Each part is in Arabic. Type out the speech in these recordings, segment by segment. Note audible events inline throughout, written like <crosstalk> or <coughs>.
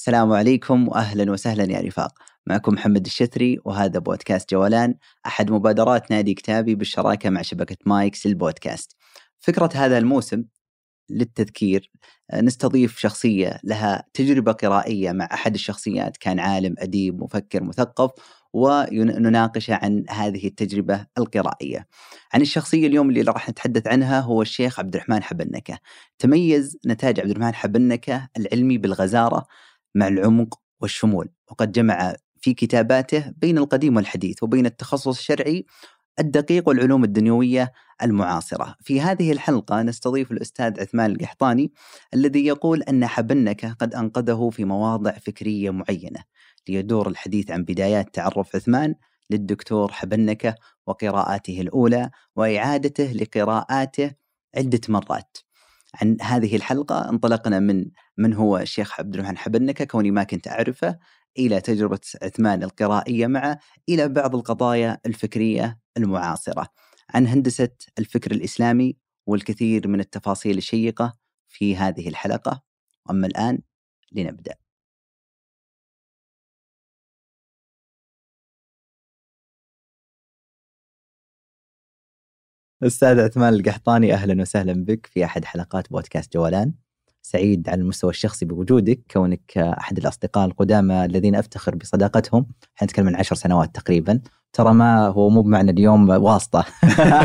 السلام عليكم واهلا وسهلا يا رفاق معكم محمد الشثري وهذا بودكاست جولان أحد مبادرات نادي كتابي بالشراكة مع شبكة مايكس للبودكاست. فكرة هذا الموسم للتذكير نستضيف شخصية لها تجربة قرائية مع أحد الشخصيات كان عالم أديب مفكر مثقف ونناقش عن هذه التجربة القرائية. عن الشخصية اليوم اللي راح نتحدث عنها هو الشيخ عبد الرحمن حبنكة. تميز نتاج عبد الرحمن حبنكة العلمي بالغزارة مع العمق والشمول، وقد جمع في كتاباته بين القديم والحديث وبين التخصص الشرعي الدقيق والعلوم الدنيوية المعاصرة. في هذه الحلقة نستضيف الأستاذ عثمان القحطاني الذي يقول أن حبنكة قد أنقذه في مواضع فكرية معينة ليدور الحديث عن بدايات تعرف عثمان للدكتور حبنكة وقراءاته الأولى وإعادته لقراءاته عدة مرات. عن هذه الحلقة انطلقنا من من هو الشيخ عبد الرحمن حبنكة كوني ما كنت أعرفه إلى تجربة عثمان القرائية معه إلى بعض القضايا الفكرية المعاصرة. عن هندسة الفكر الإسلامي والكثير من التفاصيل الشيقة في هذه الحلقة. أما الآن لنبدأ. أستاذ عثمان القحطاني أهلا وسهلا بك في أحد حلقات بودكاست جولان سعيد على المستوى الشخصي بوجودك كونك أحد الأصدقاء القدامى الذين أفتخر بصداقتهم. إحنا نتكلم عن عشر سنوات تقريبا. ترى ما هو مو بمعنى اليوم واسطة.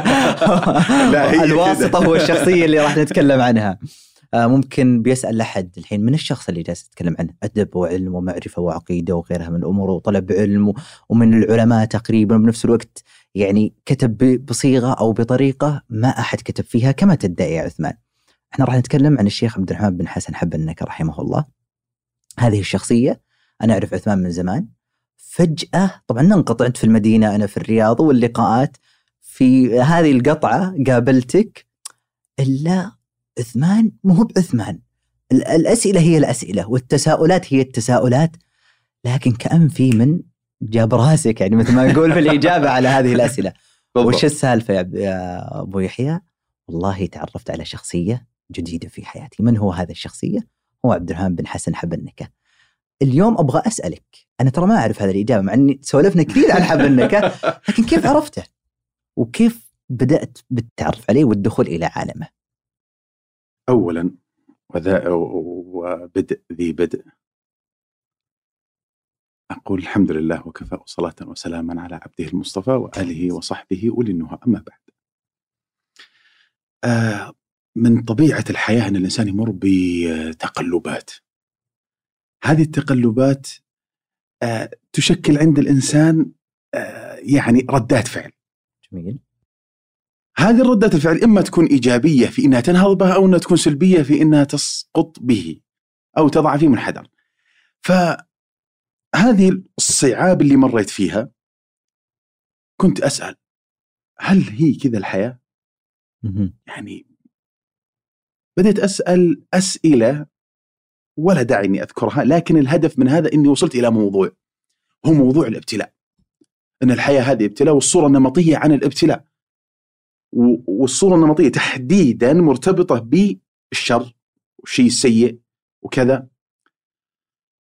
<laughs> <laughs> الواسطة هو الشخصية اللي راح نتكلم عنها. ممكن بيسأل احد الحين من الشخص اللي جالس تتكلم عنه؟ أدب وعلم ومعرفة وعقيدة وغيرها من الأمور وطلب علم ومن العلماء تقريبا بنفس الوقت يعني كتب بصيغة أو بطريقة ما أحد كتب فيها كما تدعي يا عثمان. إحنا راح نتكلم عن الشيخ عبد الرحمن بن حسن حبنك رحمه الله. هذه الشخصية أنا أعرف عثمان من زمان. فجأة طبعا ننقطع أنت في المدينة أنا في الرياض واللقاءات في هذه القطعة قابلتك إلا عثمان مو بعثمان الأسئلة هي الأسئلة والتساؤلات هي التساؤلات. لكن كأن في من جاب راسك يعني مثل ما نقول في الإجابة على هذه الأسئلة. وش السالفة يا أبو يحيى؟ والله تعرفت على شخصية جديدة في حياتي. من هو هذا الشخصية؟ هو عبد الرحمن بن حسن حبنكة. اليوم أبغى أسألك أنا ترى ما أعرف هذه الإجابة مع أني سولفنا كثير عن حبنكة لكن كيف عرفته؟ وكيف بدأت بالتعرف عليه والدخول إلى عالمه؟ أولا وذا وبدء ذي بدء. أقول الحمد لله وكفى وصلاة وسلاما على عبده المصطفى وآله وصحبه أولي النهى أما بعد. آه من طبيعة الحياة أن الإنسان يمر بتقلبات. هذه التقلبات آه، تشكل عند الإنسان آه، يعني ردات فعل. جميل. هذه الردات الفعل إما تكون إيجابية في أنها تنهض بها أو أنها تكون سلبية في أنها تسقط به أو تضع فيه منحدر. فهذه الصعاب اللي مريت فيها كنت أسأل هل هي كذا الحياة؟ يعني بديت أسأل أسئلة ولا داعي إني أذكرها لكن الهدف من هذا إني وصلت إلى موضوع هو موضوع الابتلاء. إن الحياة هذه ابتلاء والصورة النمطية عن الابتلاء. والصورة النمطية تحديدا مرتبطة بالشر والشيء السيء وكذا.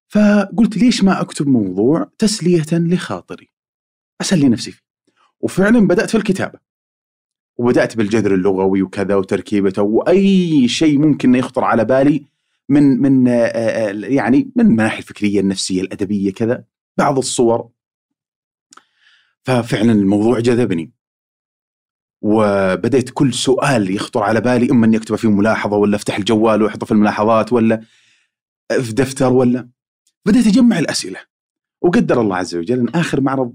فقلت ليش ما أكتب موضوع تسلية لخاطري؟ أسلي نفسي فيه. وفعلا بدأت في الكتابة. وبدأت بالجذر اللغوي وكذا وتركيبته وأي شيء ممكن يخطر على بالي من من يعني من الناحيه الفكرية النفسية الأدبية كذا. بعض الصور. ففعلا الموضوع جذبني. وبديت كل سؤال يخطر على بالي إما إني أكتبه في ملاحظة ولا أفتح الجوال وأحطه في الملاحظات ولا في دفتر ولا. بديت أجمع الأسئلة. وقدر الله عز وجل إن آخر معرض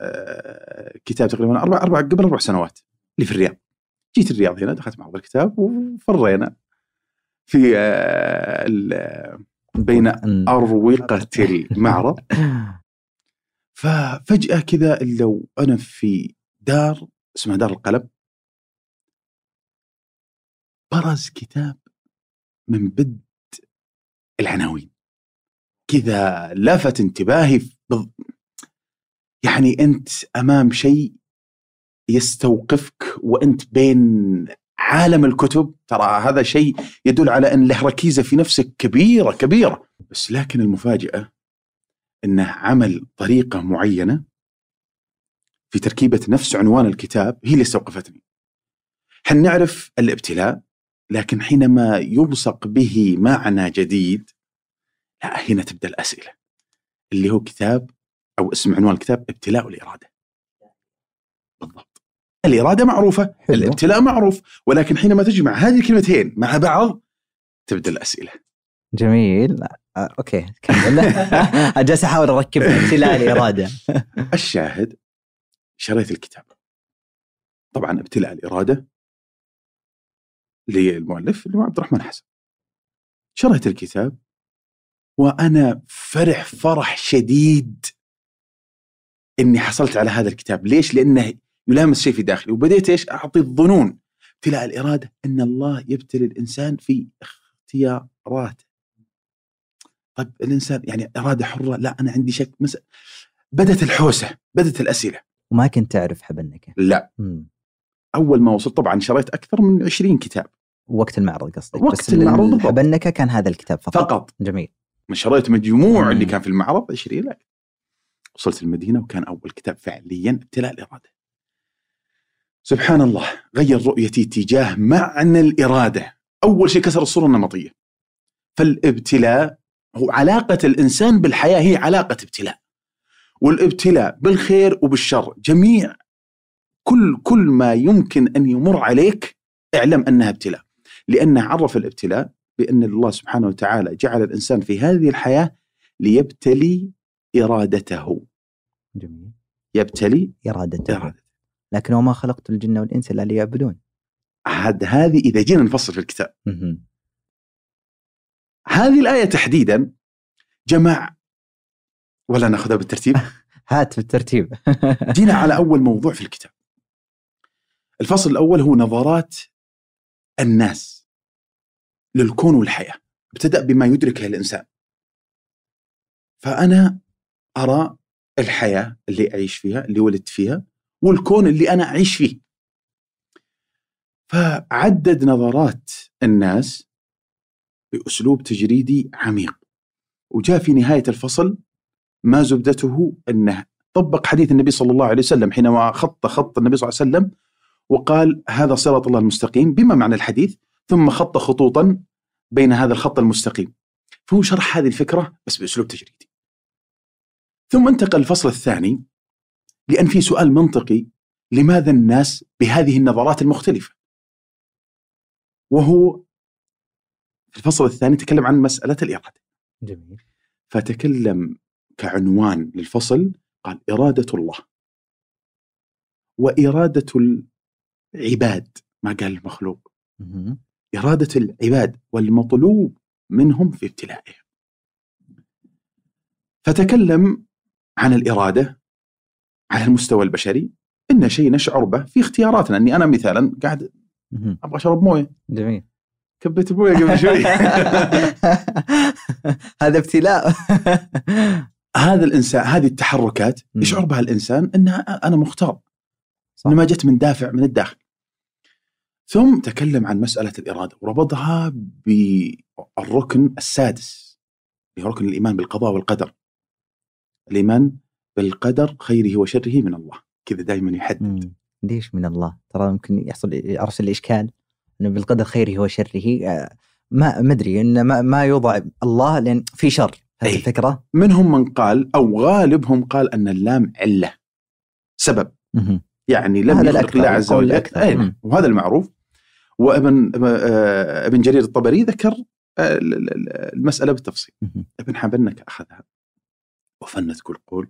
آه، كتاب تقريبا أربع أربع قبل أربع سنوات اللي في الرياض. جيت الرياض هنا دخلت معرض الكتاب وفرينا في آه، بين أروقة المعرض. <coughs> ففجأة كذا لو أنا في دار اسمها دار القلم. برز كتاب من بدء العناوين. كذا لفت انتباهي يعني أنت أمام شيء يستوقفك وأنت بين عالم الكتب. ترى هذا شيء يدل على أن له ركيزة في نفسه كبيرة كبيرة. بس لكن المفاجأة أنه عمل طريقة معينة في تركيبة نفس عنوان الكتاب هي اللي استوقفتني. إحنا نعرف الابتلاء لكن حينما يلصق به معنى جديد لا هنا تبدأ الأسئلة اللي هو كتاب أو اسم عنوان الكتاب ابتلاء الإرادة. بالضبط. الإرادة معروفة، حلو. الابتلاء معروف، ولكن حينما تجمع هذه الكلمتين مع بعض تبدأ الأسئلة. جميل آه، أوكي كمل <laughs> جالس أحاول أركب ابتلاء الإرادة <laughs> الشاهد شريت الكتاب. طبعا ابتلاء الإرادة للمؤلف اللي هو عبد الرحمن حسن. شريت الكتاب وأنا فرح فرح شديد إني حصلت على هذا الكتاب، ليش؟ لأنه يلامس شيء في داخلي. وبديت إيش؟ أعطي الظنون. ابتلاء الإرادة إن الله يبتلي الإنسان في اختياراته. طيب الإنسان يعني إرادة حرة. لا أنا عندي شك. مس... بدت الحوسة بدت الأسئلة. وما كنت تعرف حبنكه لا. مم. أول ما وصلت طبعا شريت أكثر من 20 كتاب. وقت المعرض قصدك. وقت بس المعرض حبنكه كان هذا الكتاب فقط. فقط. جميل. شريت مجموع مم. اللي كان في المعرض 20 لا وصلت المدينة وكان أول كتاب فعليا ابتلاء الاراده سبحان الله غير رؤيتي تجاه معنى الإرادة. أول شيء كسر الصورة النمطية. فالابتلاء هو علاقة الإنسان بالحياة هي علاقة ابتلاء. والابتلاء بالخير وبالشر جميع. كل كل ما يمكن أن يمر عليك اعلم أنها ابتلاء. لأنه عرف الابتلاء بأن الله سبحانه وتعالى جعل الإنسان في هذه الحياة ليبتلي إرادته. جميل. يبتلي إرادته, إرادته. لكن وما خلقت الجن والإنس إلا ليعبدون. هذه إذا جينا نفصل في الكتاب. هذه الآية تحديدا جمع ولا ناخذها بالترتيب؟ <laughs> هات بالترتيب. <laughs> جينا على أول موضوع في الكتاب. الفصل الأول هو نظرات الناس للكون والحياة. ابتدأ بما يدركه الإنسان فأنا أرى الحياة اللي أعيش فيها اللي ولدت فيها والكون اللي أنا أعيش فيه. فعدد نظرات الناس بأسلوب تجريدي عميق. وجاء في نهاية الفصل ما زبدته انه طبق حديث النبي صلى الله عليه وسلم حينما خط خط النبي صلى الله عليه وسلم وقال هذا صراط الله المستقيم بما معنى الحديث ثم خط خطوطا بين هذا الخط المستقيم. فهو شرح هذه الفكرة بس بأسلوب تجريدي. ثم انتقل الفصل الثاني لأن في سؤال منطقي لماذا الناس بهذه النظرات المختلفة؟ وهو في الفصل الثاني تكلم عن مسألة الإرادة. جميل. فتكلم كعنوان للفصل قال إرادة الله. وإرادة العباد ما قال المخلوق. إرادة العباد والمطلوب منهم في ابتلائهم. فتكلم عن الإرادة على المستوى البشري. إن شيء نشعر به في اختياراتنا. أني أنا مثلا قاعد أبغى أشرب موية. جميل. كبيت أبوي قبل شوي. <laughs> <laughs> هذا ابتلاء. هذا الانسان هذه التحركات يشعر بها الإنسان؟ إنها أنا مختار. صح. انما جت من دافع من الداخل. ثم تكلم عن مسألة الإرادة وربطها بالركن السادس اللي هو ركن الإيمان بالقضاء والقدر. الإيمان بالقدر خيره وشره من الله. كذا دائما يحدد. ليش من الله؟ ترى ممكن يحصل أرسل إشكال إنه بالقدر خيره وشره. آه، ما مدري إنه ما, ما يوضع الله لأن في شر. هذه الفكرة؟ منهم من قال أو غالبهم قال أن اللام علة. سبب. يعني لم يخلق الله عز وجل. أكثر. وهذا المعروف. وابن آه، ابن جرير الطبري ذكر آه، المسألة بالتفصيل. ابن حبنك أخذها. وفند كل قول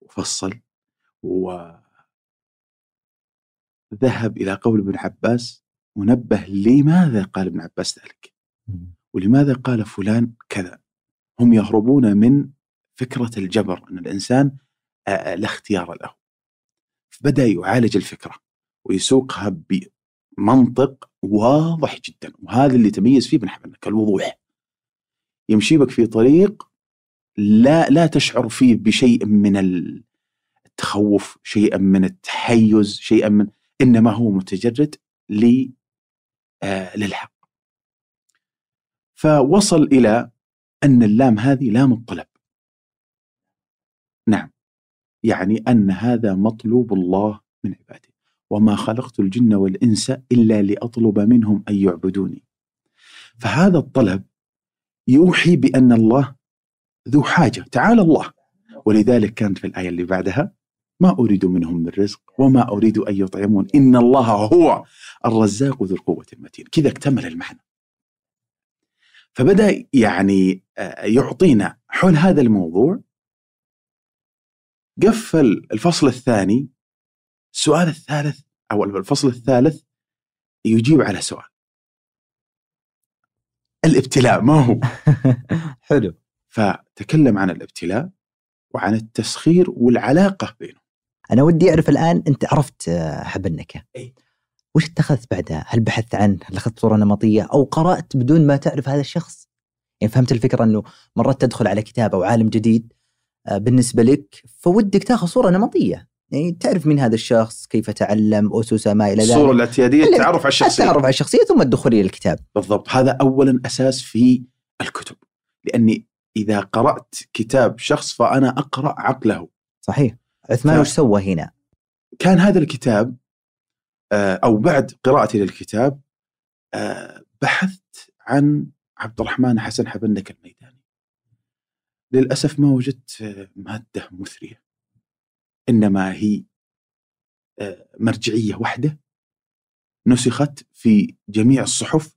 وفصل و ذهب إلى قول ابن عباس ونبه لماذا قال ابن عباس ذلك؟ ولماذا قال فلان كذا؟ هم يهربون من فكرة الجبر أن الإنسان لا اختيار له. بدأ يعالج الفكرة ويسوقها بمنطق واضح جدا. وهذا اللي تميز فيه ابن حبنك الوضوح يمشي بك في طريق لا لا تشعر فيه بشيء من التخوف شيئا من التحيز شيئا من إنما هو متجرد للحق. فوصل إلى أن اللام هذه لام الطلب. نعم. يعني أن هذا مطلوب الله من عباده. وما خلقت الجن والإنس إلا لأطلب منهم أن يعبدوني. فهذا الطلب يوحي بأن الله ذو حاجة تعالى الله. ولذلك كانت في الآية اللي بعدها ما أريد منهم من رزق وما أريد أن يطعمون. إن الله هو الرزاق ذو القوة المتين. كذا اكتمل المعنى. فبدأ يعني آه، يعطينا حول هذا الموضوع. قفل الفصل الثاني. السؤال الثالث أو الفصل الثالث يجيب على سؤال. الابتلاء ما هو؟ <laughs> حلو. فتكلم عن الابتلاء وعن التسخير والعلاقة بينهم. أنا ودي أعرف الآن أنت عرفت حب النكهة أي. وش اتخذت بعدها؟ هل بحثت عنه؟ هل أخذت صورة نمطية؟ أو قرأت بدون ما تعرف هذا الشخص؟ يعني فهمت الفكرة أنه مرات تدخل على كتاب أو عالم جديد آه، بالنسبة لك فودك تاخذ صورة نمطية يعني تعرف من هذا الشخص كيف تعلم أسسه ما إلى ذلك الصورة الاعتيادية اللي- التعرف على الشخصية التعرف على الشخصية ثم الدخول إلى الكتاب بالضبط هذا أولا أساس في الكتب لأني إذا قرأت كتاب شخص فأنا أقرأ عقله صحيح عثمان ف- وش سوى هنا؟ كان هذا الكتاب آه، أو بعد قراءتي للكتاب آه، بحثت عن عبد الرحمن حسن حبنك الميداني. للأسف ما وجدت مادة مثرية إنما هي آه، مرجعية واحدة نسخت في جميع الصحف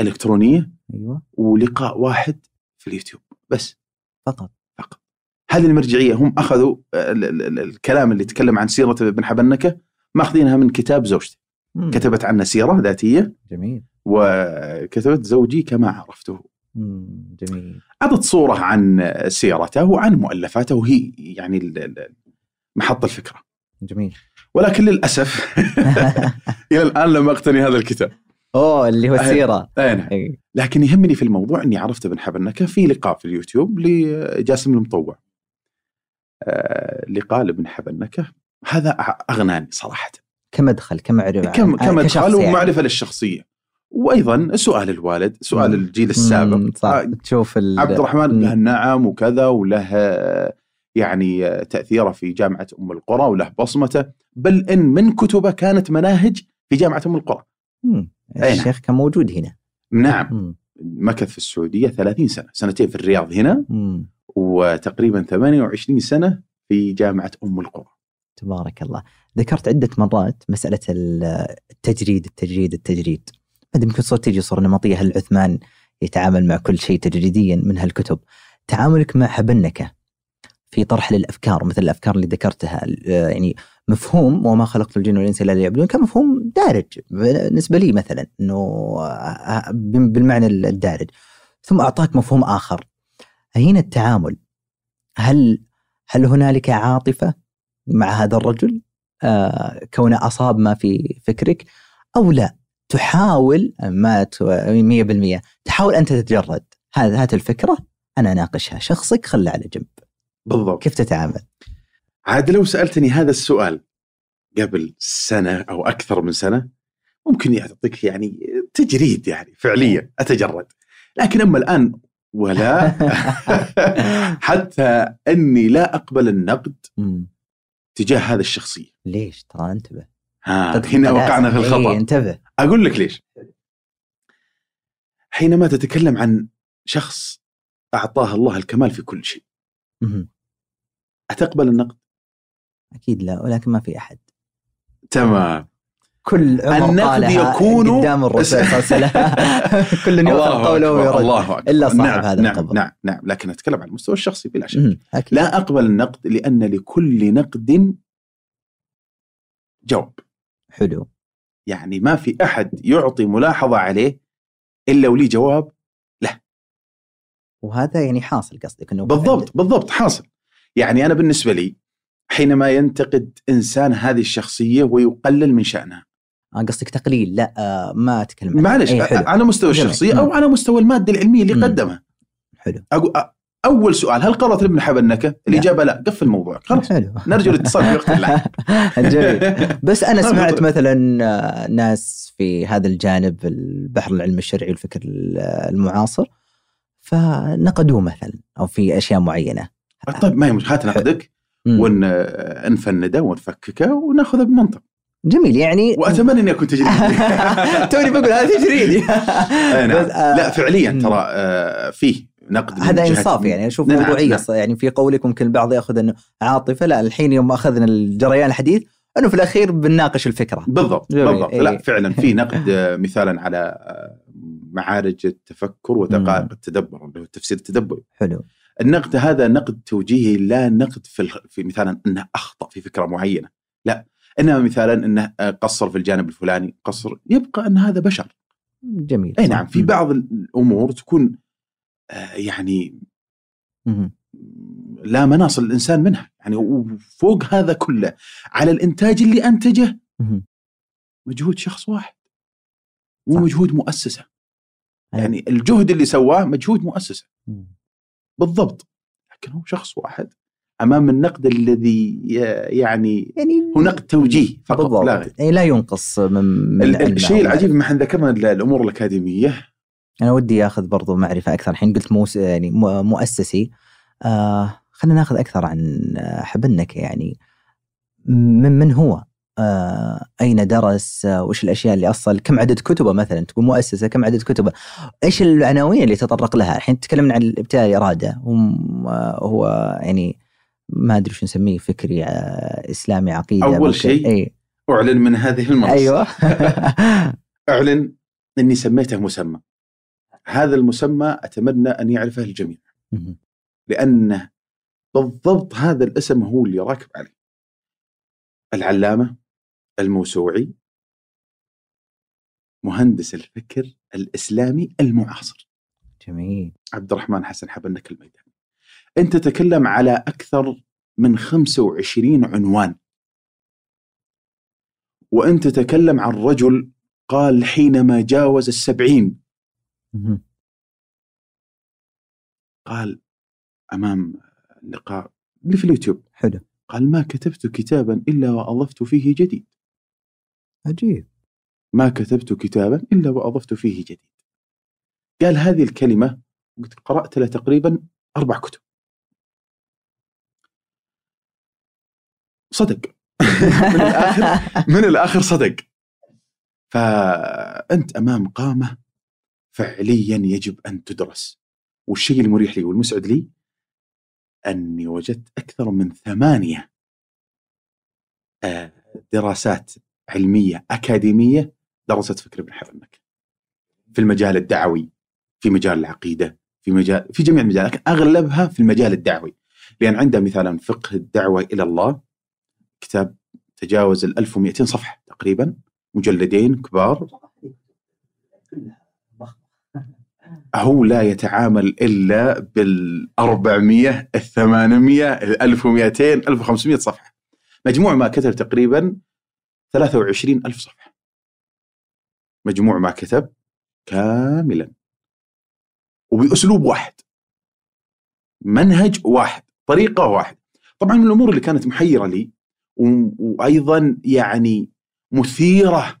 الإلكترونية أيوه. ولقاء واحد في اليوتيوب بس. فقط. فقط. هذه المرجعية هم أخذوا ال- ال- ال- الكلام اللي يتكلم عن سيرة ابن حبنكه ماخذينها من كتاب زوجتي. مم. كتبت عنه سيرة ذاتية. جميل. وكتبت زوجي كما عرفته. مم. جميل. اعطت صورة عن سيرته وعن مؤلفاته وهي يعني محط الفكرة. جميل. ولكن للأسف <laughs> إلى الآن لم أقتني هذا الكتاب. أوه اللي هو السيرة. أي نعم. أي. لكن يهمني في الموضوع إني عرفت ابن حبنكه في لقاء في اليوتيوب لجاسم المطوع. آه، لقاء لابن حبنكه هذا أغناني صراحة. كمدخل كمعرفة كم كمدخل يعني. ومعرفة للشخصية. وأيضا سؤال الوالد، سؤال مم. الجيل السابق. صح آه، تشوف. عبد الرحمن. له نعم وكذا وله آه، يعني آه، تأثيره في جامعة أم القرى وله بصمته، بل إن من كتبه كانت مناهج في جامعة أم القرى. مم. نعم. الشيخ كان موجود هنا نعم مم. مكث في السعودية 30 سنة، سنتين في الرياض هنا مم. وتقريبا 28 سنة في جامعة أم القرى. تبارك الله. ذكرت عدة مرات مسألة ال- التجريد التجريد التجريد. ما يمكن صرت تجي صورة نمطية. هل عثمان يتعامل مع كل شيء تجريديا من هالكتب؟ تعاملك مع حبنكة في طرح للأفكار مثل الأفكار اللي ذكرتها آه، يعني مفهوم وما خلقت الجن والإنس إلا ليعبدون كان مفهوم دارج. بالنسبة لي مثلا أنه آه، بالمعنى الدارج. ثم أعطاك مفهوم آخر. هنا التعامل؟ هل هل هنالك عاطفة؟ مع هذا الرجل آه كونه أصاب ما في فكرك أو لا تحاول ما ت- 100% تحاول أنت تتجرد هذا هات الفكرة أنا أناقشها شخصك خله على جنب بالضبط. كيف تتعامل عاد لو سألتني هذا السؤال قبل سنة أو أكثر من سنة ممكن يعطيك يعني تجريد يعني فعليا أتجرد. لكن أما الآن ولا <laughs> حتى إني لا أقبل النقد. تجاه هذه الشخصية. ليش ترى انتبه ها هنا. وقعنا في إيه، الخطأ. انتبه أقول لك ليش؟ حينما تتكلم عن شخص أعطاه الله الكمال في كل شيء،. أتقبل النقد؟ أكيد لا ولكن ما في أحد تمام كل عمر النقد يكون- قدام الرسول صلى الله عليه وسلم. <laughs> كل يؤخذ قوله ويرد. الله أكبر. إلا صاحب نعم هذا نعم القبر. نعم نعم. لكن أتكلم عن المستوى الشخصي بلا شك. أكيد. لا أقبل النقد لأن لكل نقد جواب. حلو. يعني ما في أحد يعطي ملاحظة عليه إلا ولي جواب وهذا يعني حاصل قصدك إنه بالضبط بالضبط حاصل. يعني أنا بالنسبة لي حينما ينتقد إنسان هذه الشخصية ويقلل من شأنها قصدك تقليل لا آه ما أتكلم. معلش إيه حلو على مستوى. الشخصية مم. أو على مستوى المادة العلمية اللي مم. قدمها حلو أقول أول سؤال هل قرأت ابن حبنكه؟ الإجابة لا قفل الموضوع خلاص حلو نرجو الاتصال في وقت <laughs> جميل بس أنا <laughs> سمعت. مثلا آه، ناس في هذا الجانب البحر العلم الشرعي والفكر المعاصر فنقدوه مثلا أو في أشياء معينة طيب ما هي هات نقدك. ونفنده ونفككه وناخذه بمنطق جميل يعني وأتمنى إني أكون تجريدي <laughs> توني بقول هذا تجريدي <laughs> نعم. بس، آه، لا فعليا. ترى آه، فيه نقد هذا إنصاف يعني أشوف نعم، موضوعيه نعم. يعني في قولك ممكن البعض يأخذ إنه عاطفة لا الحين يوم أخذنا الجريان الحديث إنه في الأخير بنناقش الفكرة بالضبط جميل. بالضبط إيه. لا فعلا في نقد آه، مثالا على معارج التفكر ودقائق. التدبر اللي هو التفسير التدبري حلو النقد هذا نقد توجيهي لا نقد في. في مثلا إنه أخطأ في فكرة معينة لا إنما مثلا إنه آه، قصر في الجانب الفلاني قصر يبقى إن هذا بشر جميل أي. نعم في. بعض الأمور تكون آه، يعني. لا مناص الانسان منها يعني وفوق هذا كله على الإنتاج اللي أنتجه. مجهود شخص واحد مو. مجهود مؤسسة. يعني الجهد اللي سواه مجهود مؤسسة. بالضبط لكن هو شخص واحد أمام النقد الذي يعني يعني هو نقد توجيه فقط بالضبط لا غير يعني لا ينقص من, من الشيء العجيب ما إحنا ذكرنا ال- الأمور الأكاديمية أنا ودي أخذ برضو معرفة أكثر الحين قلت موس يعني مؤسسي آه خلينا ناخذ أكثر عن آه، حبنك يعني من من هو؟ آه أين درس؟ آه وش الأشياء اللي أصل؟ كم عدد كتبه مثلا؟ تقول مؤسسة كم عدد كتبه؟ إيش العناوين اللي تطرق لها؟ الحين تكلمنا عن الابتلاء الإرادة هم- آه، هو يعني ما أدري شو نسميه فكري آه إسلامي عقيدة ممكن. شيء إي. أعلن من هذه المنصة. أيوه. <laughs> <laughs> أعلن إني سميته مسمى. هذا المسمى أتمنى أن يعرفه الجميع. لأنه بالضبط هذا الاسم هو اللي راكب عليه. العلامة الموسوعي مهندس الفكر الإسلامي المعاصر. جميل. عبد الرحمن حسن حبنك الميدان أنت تتكلم على أكثر من 25 عنوان. وأنت تتكلم عن رجل قال حينما جاوز السبعين. قال أمام اللقاء اللي في اليوتيوب. حلو. قال ما كتبت كتابا إلا وأضفت فيه جديد. عجيب. ما كتبت كتابا إلا وأضفت فيه جديد. قال هذه الكلمة قلت قرأت له تقريبا أربع كتب. صدق. من الآخر <laughs> من الآخر صدق. فأنت أمام قامة فعليا يجب أن تدرس. والشيء المريح لي والمسعد لي أني وجدت أكثر من ثمانية آه، دراسات علمية أكاديمية درست فكر ابن حبنك في المجال الدعوي في مجال العقيدة في مجال في جميع المجالات لكن أغلبها في المجال الدعوي. لأن عنده مثلا فقه الدعوة إلى الله كتاب تجاوز ال 1200 صفحة تقريبا مجلدين كبار. <laughs> هو لا يتعامل إلا بال 400 ال 800 ال 1200 1500 صفحة. مجموع ما كتب تقريبا 23 ألف صفحة. مجموع ما كتب كاملا. وبأسلوب واحد. منهج واحد طريقة واحد. طبعا من الأمور اللي كانت محيرة لي وأيضا يعني مثيرة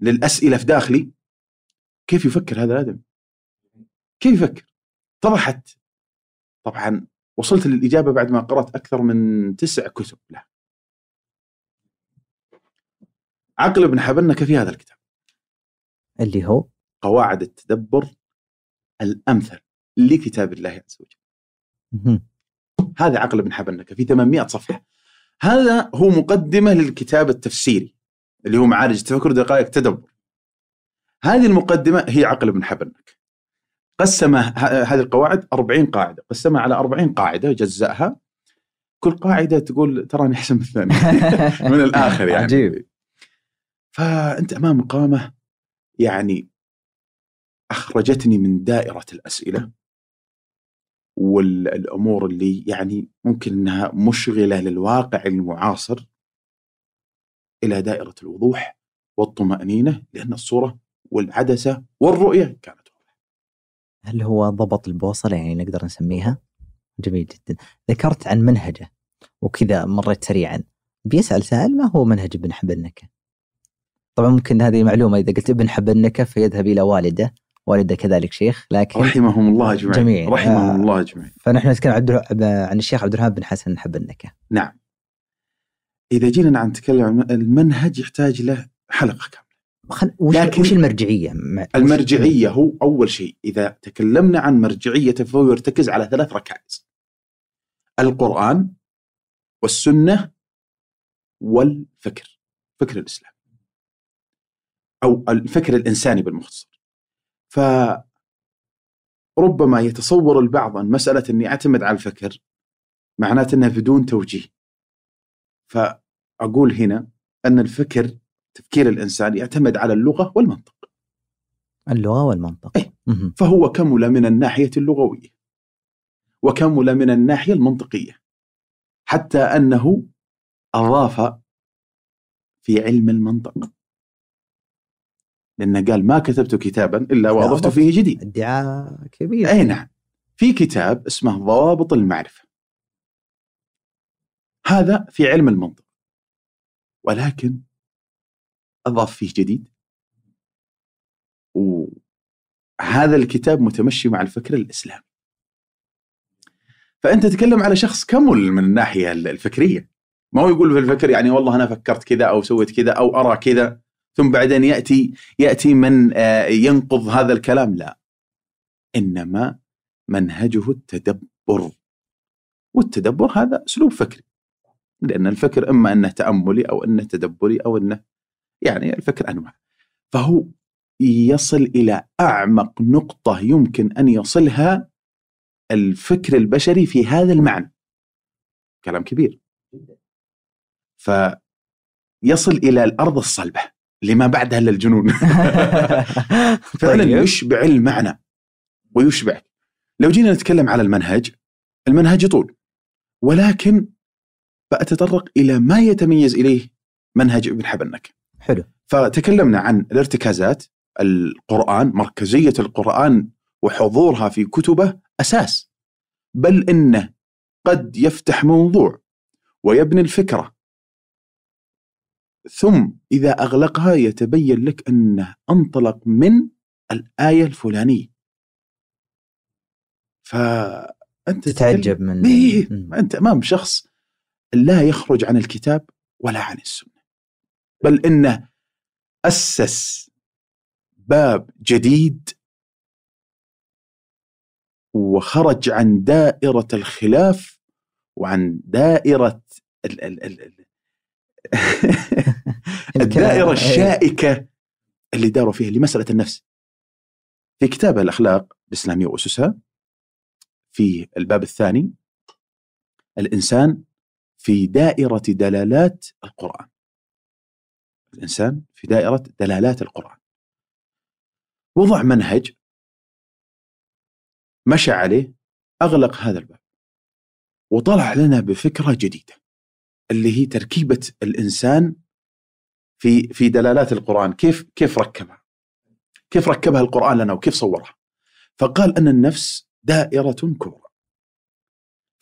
للأسئلة في داخلي كيف يفكر هذا الادمي؟ كيف يفكر؟ اتضحت طبعا وصلت للإجابة بعد ما قرأت أكثر من تسع كتب له. عقل ابن حبنك في هذا الكتاب اللي هو قواعد التدبر الأمثل لكتاب الله عز وجل. هذا عقل ابن حبنك في 800 صفحة. هذا هو مقدمة للكتاب التفسيري اللي هو معارج التفكر دقائق تدبر. هذه المقدمة هي عقل ابن حبنك. قسم هذه القواعد 40 قاعدة، قسمها على 40 قاعدة جزأها كل قاعدة تقول تراني أحسن من الثانية <laughs> من الآخر يعني عجيب. فأنت أمام قامه يعني أخرجتني من دائرة الأسئلة والأمور اللي يعني ممكن إنها مشغلة للواقع المعاصر إلى دائرة الوضوح والطمأنينة لأن الصورة والعدسة والرؤية كانت واضحة. هل هو ضبط البوصلة يعني نقدر نسميها؟ جميل جدا ذكرت عن منهجه وكذا مريت سريعا بيسأل سائل ما هو منهج ابن حبنكة طبعا ممكن هذه معلومة إذا قلت ابن حبنكة فيذهب إلى والده والده كذلك شيخ لكن رحمهم الله أجمعين. جميع. رحمهم آه. الله أجمعين. فنحن نتكلم عن عن الشيخ عبد الوهاب بن حسن حبنكة نعم. إذا جينا عن نتكلم عن المنهج يحتاج له حلقة كاملة. خل... وش, لكن- وش المرجعية؟ مع- المرجعية هو أول شيء. إذا تكلمنا عن مرجعيته فهو يرتكز على ثلاث ركائز. القرآن والسنة والفكر فكر الإسلام. أو الفكر الإنساني بالمختصر. فربما يتصور البعض أن مسألة إني أعتمد على الفكر معناته انه بدون توجيه. فأقول هنا أن الفكر تفكير الإنسان يعتمد على اللغة والمنطق. اللغة والمنطق. مهم. فهو كمل من الناحية اللغوية وكمل من الناحية المنطقية. حتى أنه أضاف في علم المنطق. لأنه قال ما كتبت كتابا إلا واضفت أضفت. فيه جديد. ادعاء كبير. أي نعم. في كتاب اسمه ضوابط المعرفة. هذا في علم المنطق. ولكن أضاف فيه جديد. وهذا الكتاب متمشي مع الفكر الإسلامي. فأنت تتكلم على شخص كمل من الناحية الفكرية. ما هو يقول في الفكر يعني والله أنا فكرت كذا أو سويت كذا أو أرى كذا. ثم بعدين يأتي يأتي من آه، ينقض هذا الكلام؟ لا. إنما منهجه التدبر. والتدبر هذا أسلوب فكري. لأن الفكر إما أنه تأملي أو أنه تدبري أو أنه يعني الفكر أنواع. فهو يصل إلى أعمق نقطة يمكن أن يصلها الفكر البشري في هذا المعنى. كلام كبير. فيصل إلى الأرض الصلبة. لما بعدها الا الجنون <laughs> فعلا طيب. يشبع المعنى ويشبع. لو جينا نتكلم على المنهج المنهج يطول. ولكن بأتطرق إلى ما يتميز إليه منهج ابن حبنك. حلو. فتكلمنا عن الارتكازات القرآن مركزية القرآن وحضورها في كتبه أساس. بل إنه قد يفتح موضوع ويبني الفكرة ثم إذا أغلقها يتبين لك أنه أنطلق من الآية الفلانية. فأنت تتعجب من إيه، مم. أنت أمام شخص لا يخرج عن الكتاب ولا عن السنة. بل إنه أسس باب جديد وخرج عن دائرة الخلاف وعن دائرة ال ال ال ال <laughs> الدائرة إيه. الشائكة اللي داروا فيها لمسألة النفس. في كتابه الأخلاق الإسلامية وأسسها في الباب الثاني الإنسان في دائرة دلالات القرآن. الإنسان في دائرة دلالات القرآن. وضع منهج مشى عليه أغلق هذا الباب وطلع لنا بفكرة جديدة. اللي هي تركيبة الإنسان في في دلالات القرآن. كيف كيف ركبها؟ كيف ركبها القرآن لنا وكيف صورها؟ فقال أن النفس دائرة كبرى.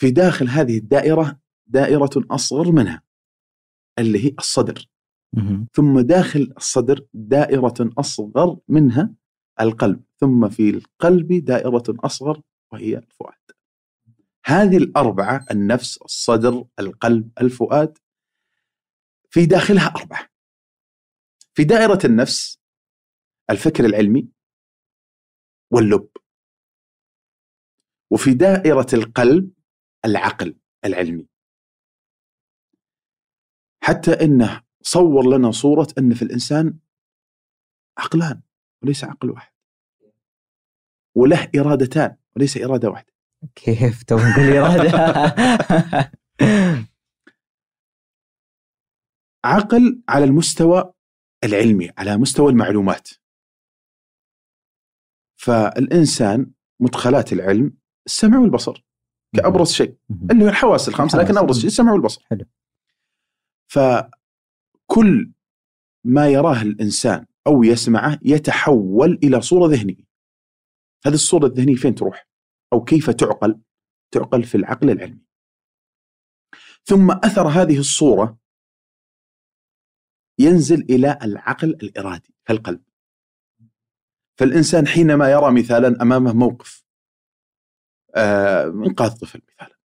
في داخل هذه الدائرة دائرة أصغر منها اللي هي الصدر. ثم داخل الصدر دائرة أصغر منها القلب. ثم في القلب دائرة أصغر وهي الفؤاد. هذه الأربعة النفس الصدر القلب الفؤاد في داخلها أربعة. في دائرة النفس الفكر العلمي واللب. وفي دائرة القلب العقل العلمي. حتى إنه صور لنا صورة إن في الإنسان عقلان وليس عقل واحد. وله إرادتان وليس إرادة واحدة. كيف تو نقول إرادة <laughs> عقل على المستوى العلمي على مستوى المعلومات فالإنسان مدخلات العلم السمع والبصر كأبرز شيء. اللي هو الحواس الخمس لكن. أبرز شيء السمع والبصر حلو. فكل ما يراه الإنسان أو يسمعه يتحول إلى صورة ذهنية هذه الصورة الذهنية فين تروح؟ أو كيف تعقل؟ تعقل في العقل العلمي ثم أثر هذه الصورة ينزل إلى العقل الإرادي القلب فالإنسان حينما يرى مثالا أمامه موقف آه إنقاذ طفل مثالا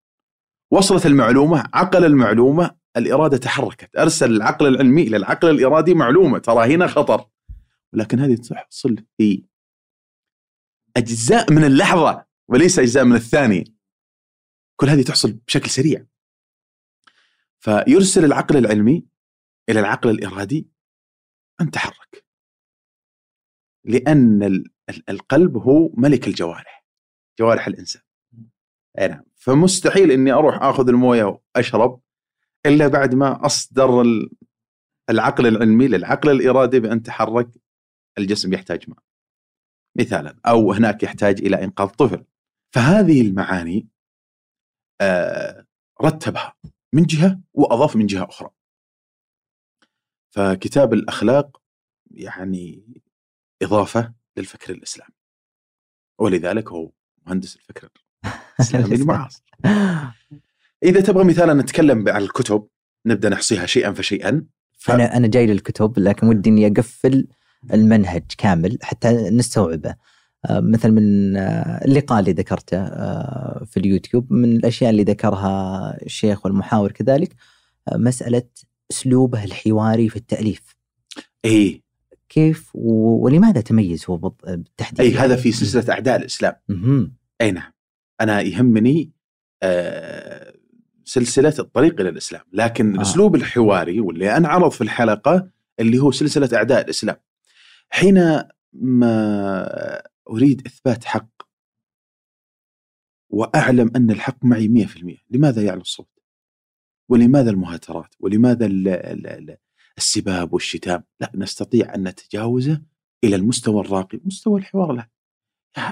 وصلت المعلومة عقل المعلومة الإرادة تحركت أرسل العقل العلمي إلى العقل الإرادي معلومة ترى هنا خطر ولكن هذه تحصل في أجزاء من اللحظة وليس أجزاء من الثانية كل هذه تحصل بشكل سريع. فيرسل العقل العلمي إلى العقل الإرادي أن تحرك. لأن القلب هو ملك الجوارح جوارح الإنسان. أي نعم. فمستحيل إني أروح آخذ الموية وأشرب إلا بعد ما أصدر العقل العلمي للعقل الإرادي بأن تحرك. الجسم يحتاج ماء. مثالا. أو هناك يحتاج إلى إنقاذ طفل. فهذه المعاني آه رتبها من جهة وأضاف من جهة أخرى. فكتاب الأخلاق يعني إضافة للفكر الإسلامي. ولذلك هو مهندس الفكر الإسلامي <laughs> المعاصر. إذا تبغى مثالا نتكلم عن الكتب نبدأ نحصيها شيئا فشيئا ف... أنا أنا جاي للكتب لكن ودي إني أقفل المنهج كامل حتى نستوعبه مثل من آه، اللقاء اللي ذكرته آه، في اليوتيوب من الأشياء اللي ذكرها الشيخ والمحاور كذلك مسألة أسلوبه الحواري في التأليف. إي كيف ولماذا تميز هو بالتحديد؟ إي هذا في سلسلة أعداء الإسلام. أي نعم. أنا يهمني آه، سلسلة الطريق إلى الإسلام، لكن آه. الأسلوب الحواري واللي أنعرض في الحلقة اللي هو سلسلة أعداء الإسلام. حين ما أريد إثبات حق وأعلم أن الحق معي 100%، لماذا يعلو الصوت؟ ولماذا المهاترات؟ ولماذا السباب والشتام؟ لا نستطيع أن نتجاوزه إلى المستوى الراقي، مستوى الحوار له.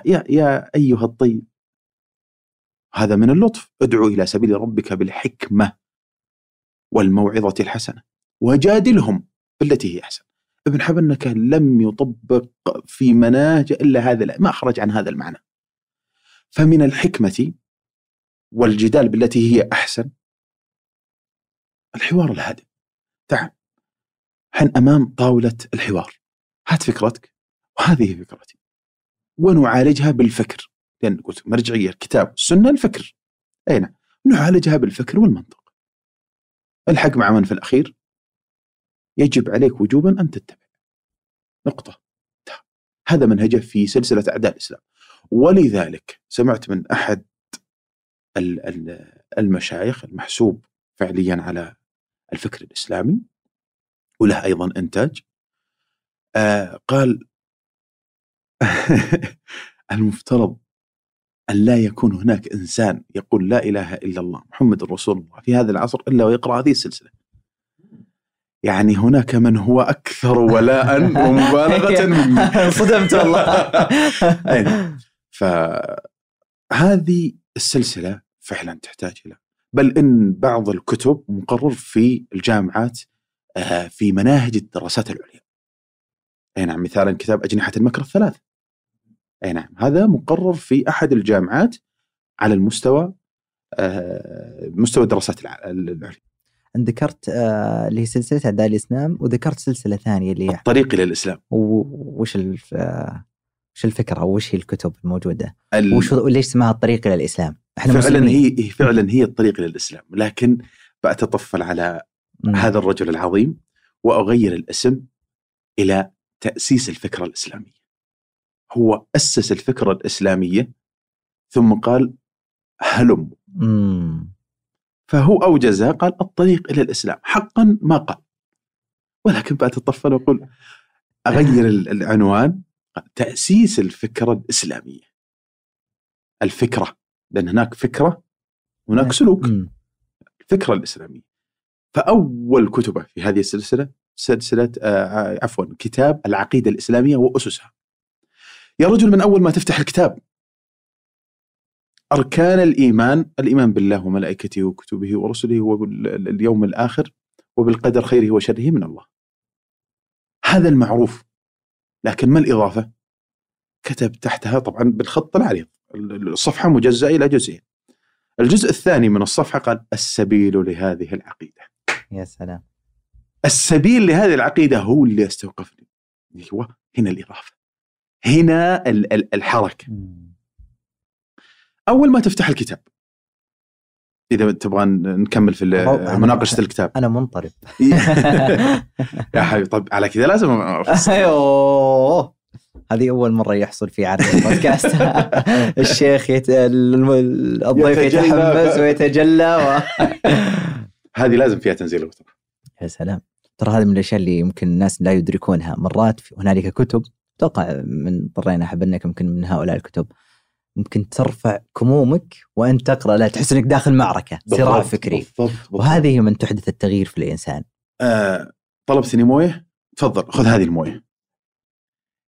يا يا أيها الطيب هذا من اللطف ادعو إلى سبيل ربك بالحكمة والموعظة الحسنة وجادلهم بالتي هي أحسن ابن حبنكة لم يطبق في مناهج إلا هذا ما أخرج عن هذا المعنى. فمن الحكمة والجدال بالتي هي أحسن الحوار الهادئ. تعال حن أمام طاولة الحوار. هات فكرتك وهذه فكرتي. ونعالجها بالفكر. لأن قلت مرجعية الكتاب السنة الفكر. أي نعم نعالجها بالفكر والمنطق. الحق مع من في الأخير؟ يجب عليك وجوبا أن تتبع. نقطة. هذا منهجه في سلسلة أعداء الإسلام. ولذلك سمعت من أحد المشايخ المحسوب فعليا على الفكر الإسلامي وله أيضا إنتاج آه قال <laughs> المفترض أن لا يكون هناك إنسان يقول لا إله إلا الله محمد رسول الله في هذا العصر إلا ويقرأ هذه السلسلة. يعني هناك من هو أكثر ولاء ومبالغة <laughs> مني. <laughs> صدمت والله. <laughs> فهذه السلسلة فعلا تحتاج إلى. بل إن بعض الكتب مقرر في الجامعات آه، في مناهج الدراسات العليا. أي نعم مثالا كتاب أجنحة المكر الثلاث. أي نعم هذا مقرر في أحد الجامعات على المستوى آه، مستوى الدراسات العليا. ذكرت آه، اللي هي سلسلة أعداء الإسلام وذكرت سلسلة ثانية اللي هي الطريق إلى الإسلام وش آه، وش الفكرة أو وش هي الكتب الموجودة؟ ال... وش ليش اسمها الطريق إلى الإسلام؟ إحنا فعلا مسلمين. هي فعلا هي الطريق إلى الإسلام لكن بأتطفل على م. هذا الرجل العظيم وأغير الاسم إلى تأسيس الفكرة الإسلامية. هو أسس الفكرة الإسلامية ثم قال هلم فهو أوجزها قال الطريق إلى الإسلام. حقا ما قال. ولكن بأتطفل وأقول أغير العنوان. تأسيس الفكرة الإسلامية. الفكرة. لأن هناك فكرة هناك سلوك. الفكرة الإسلامية. فأول كتبة في هذه السلسلة سلسلة آه عفوا كتاب العقيدة الإسلامية وأسسها. يا رجل من أول ما تفتح الكتاب. أركان الإيمان الإيمان بالله وملائكته وكتبه ورسله واليوم الآخر وبالقدر خيره وشره من الله. هذا المعروف. لكن ما الإضافة؟ كتب تحتها طبعا بالخط العريض. الصفحة مجزأة إلى جزئين. الجزء الثاني من الصفحة قال السبيل لهذه العقيدة. يا سلام. السبيل لهذه العقيدة هو اللي استوقفني هو هنا الإضافة. هنا الحركة. أول ما تفتح الكتاب. إذا تبغى نكمل في مناقشة الكتاب. أنا منطرب. <laughs> يا حبيبي طب على كذا لازم أيوه. هذه أول مرة يحصل في عرض البودكاست. <laughs> الشيخ يت... الضيف يتحمس ويتجلى و... <laughs> هذه لازم فيها تنزيل الوتر. يا سلام. ترى هذه من الأشياء اللي يمكن الناس لا يدركونها. مرات هنالك كتب أتوقع من طرينا أحب أنك يمكن من هؤلاء الكتب. ممكن ترفع كمومك وانت تقرأ لا تحس إنك داخل معركة صراع فكري. بالضبط بالضبط. وهذه من تحدث التغيير في الإنسان. آه طلبتني مويه؟ تفضل خذ هذه المويه.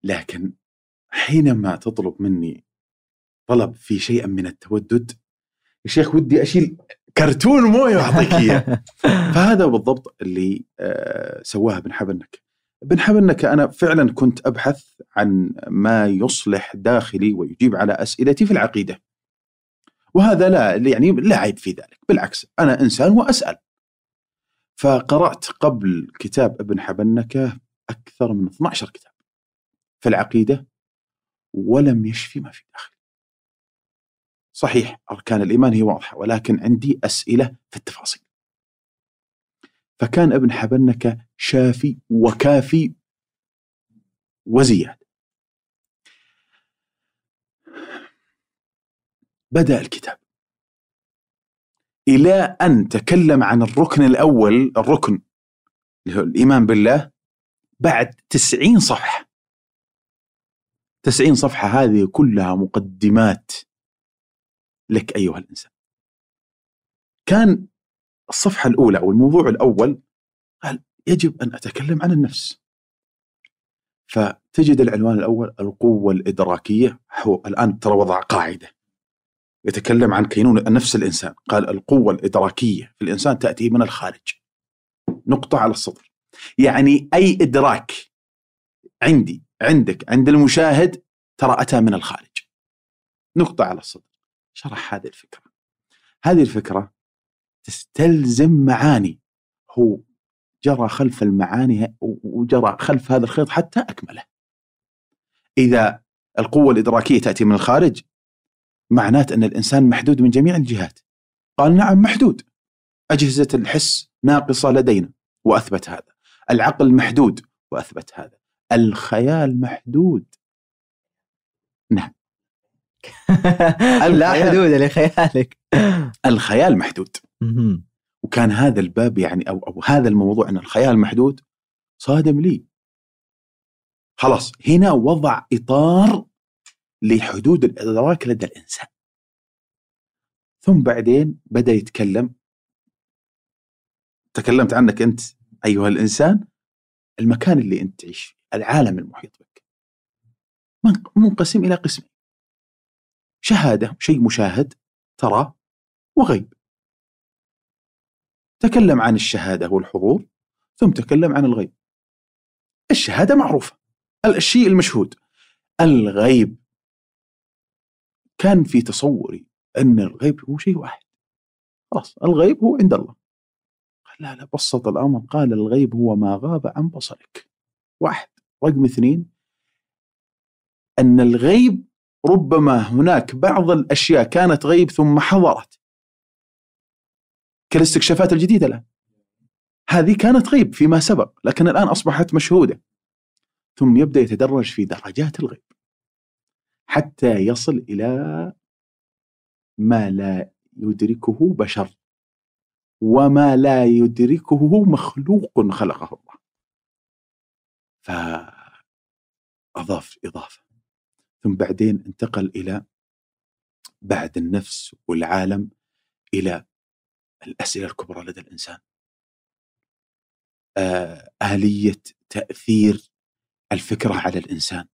لكن حينما تطلب مني طلب في شيء من التودد يا شيخ ودي أشيل كرتون مويه وأعطيك إياه. <laughs> فهذا بالضبط اللي آه سواه ابن حبنك. ابن حبنك أنا فعلا كنت أبحث عن ما يصلح داخلي ويجيب على أسئلتي في العقيدة. وهذا لا يعني لا عيب في ذلك بالعكس أنا إنسان وأسأل. فقرأت قبل كتاب ابن حبنكه أكثر من 12 كتاب في العقيدة ولم يشفي ما في داخلي. صحيح أركان الإيمان هي واضحة ولكن عندي أسئلة في التفاصيل. فكان ابن حبنكه شافي وكافي وزياد. بدأ الكتاب. إلى أن تكلم عن الركن الأول الركن اللي هو الإيمان بالله بعد تسعين صفحة. تسعين صفحة هذه كلها مقدمات لك أيها الإنسان. كان الصفحة الأولى أو الموضوع الأول قال يجب أن أتكلم عن النفس. فتجد العنوان الأول القوة الإدراكية. هو الآن ترى وضع قاعدة. يتكلم عن كينونة نفس الإنسان. قال القوة الإدراكية في الإنسان تأتي من الخارج. نقطة على الصدر يعني أي إدراك عندي عندك عند المشاهد ترى أتى من الخارج. نقطة على الصدر شرح هذه الفكرة. هذه الفكرة تستلزم معاني. هو جرى خلف المعاني وجرى خلف هذا الخيط حتى أكمله. إذا القوة الإدراكية تأتي من الخارج معنات أن الإنسان محدود من جميع الجهات. قال نعم محدود. أجهزة الحس ناقصة لدينا وأثبت هذا. العقل محدود وأثبت هذا. الخيال محدود. نعم. <laughs> لا حدود لخيالك. الخيال محدود. وكان هذا الباب يعني أو أو هذا الموضوع إن الخيال محدود صادم لي. خلاص هنا وضع إطار لحدود الإدراك لدى الإنسان. ثم بعدين بدأ يتكلم. تكلمت عنك أنت أيها الإنسان المكان اللي أنت تعيش فيه العالم المحيط بك. منقسم إلى قسمين. شهادة شيء مشاهد ترى وغيب. تكلم عن الشهادة والحضور ثم تكلم عن الغيب. الشهادة معروفة. الشيء المشهود. الغيب. كان في تصوري أن الغيب هو شيء واحد. خلاص الغيب هو عند الله. قال لا لا بسط الأمر. قال الغيب هو ما غاب عن بصرك. واحد. رقم اثنين. أن الغيب ربما هناك بعض الأشياء كانت غيب ثم حضرت. كالاستكشافات الجديدة الان هذه كانت غيب فيما سبق لكن الآن أصبحت مشهودة. ثم يبدأ يتدرج في درجات الغيب. حتى يصل إلى ما لا يدركه بشر وما لا يدركه مخلوق خلقه الله. فأضاف إضافة. ثم بعدين انتقل إلى بعد النفس والعالم إلى الأسئلة الكبرى لدى الإنسان. آه، آلية تأثير الفكرة على الإنسان.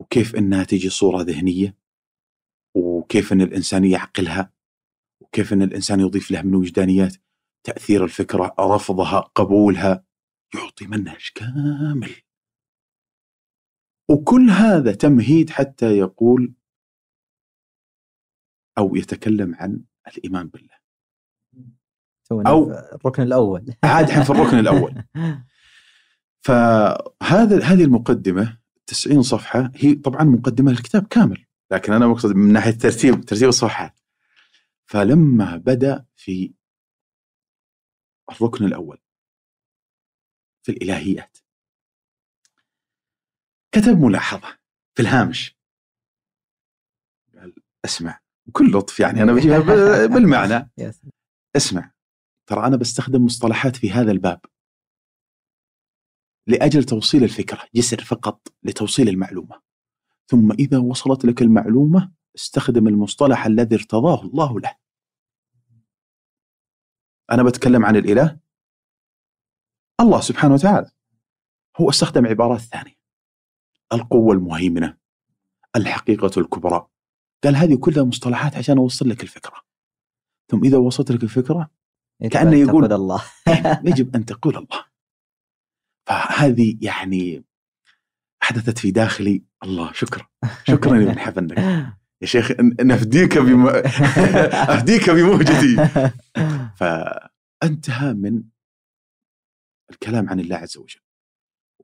وكيف أنها تجي صورة ذهنية وكيف أن الإنسان يعقلها وكيف أن الإنسان يضيف لها من وجدانيات تأثير الفكرة رفضها قبولها يعطي منهج كامل. وكل هذا تمهيد حتى يقول أو يتكلم عن الإيمان بالله. أو الركن الأول. عاد الحين في الركن الأول. <laughs> فهذا هذه المقدمة 90 صفحة هي طبعا مقدمة للكتاب كامل لكن أنا مقصد من ناحية ترتيب ترتيب الصفحات. فلما بدأ في الركن الأول في الإلهيات كتب ملاحظة في الهامش. قال اسمع. بكل لطف يعني أنا بجيبها <laughs> بالمعنى اسمع. ترى أنا بستخدم مصطلحات في هذا الباب. لأجل توصيل الفكرة جسر فقط لتوصيل المعلومة. ثم إذا وصلت لك المعلومة استخدم المصطلح الذي ارتضاه الله له. أنا بتكلم عن الإله؟ الله سبحانه وتعالى. هو استخدم عبارات ثانية. القوة المهيمنة الحقيقة الكبرى. قال هذه كلها مصطلحات عشان أوصل لك الفكرة. ثم إذا وصلت لك الفكرة كأنه يقول الله. <laughs> يجب أن تقول الله. فهذه يعني حدثت في داخلي الله. شكرا. شكرا يا ابن حفنك يا شيخ نفديك <laughs> بم... <laughs> أفديك بمهجتي فأنتهى من الكلام عن الله عز وجل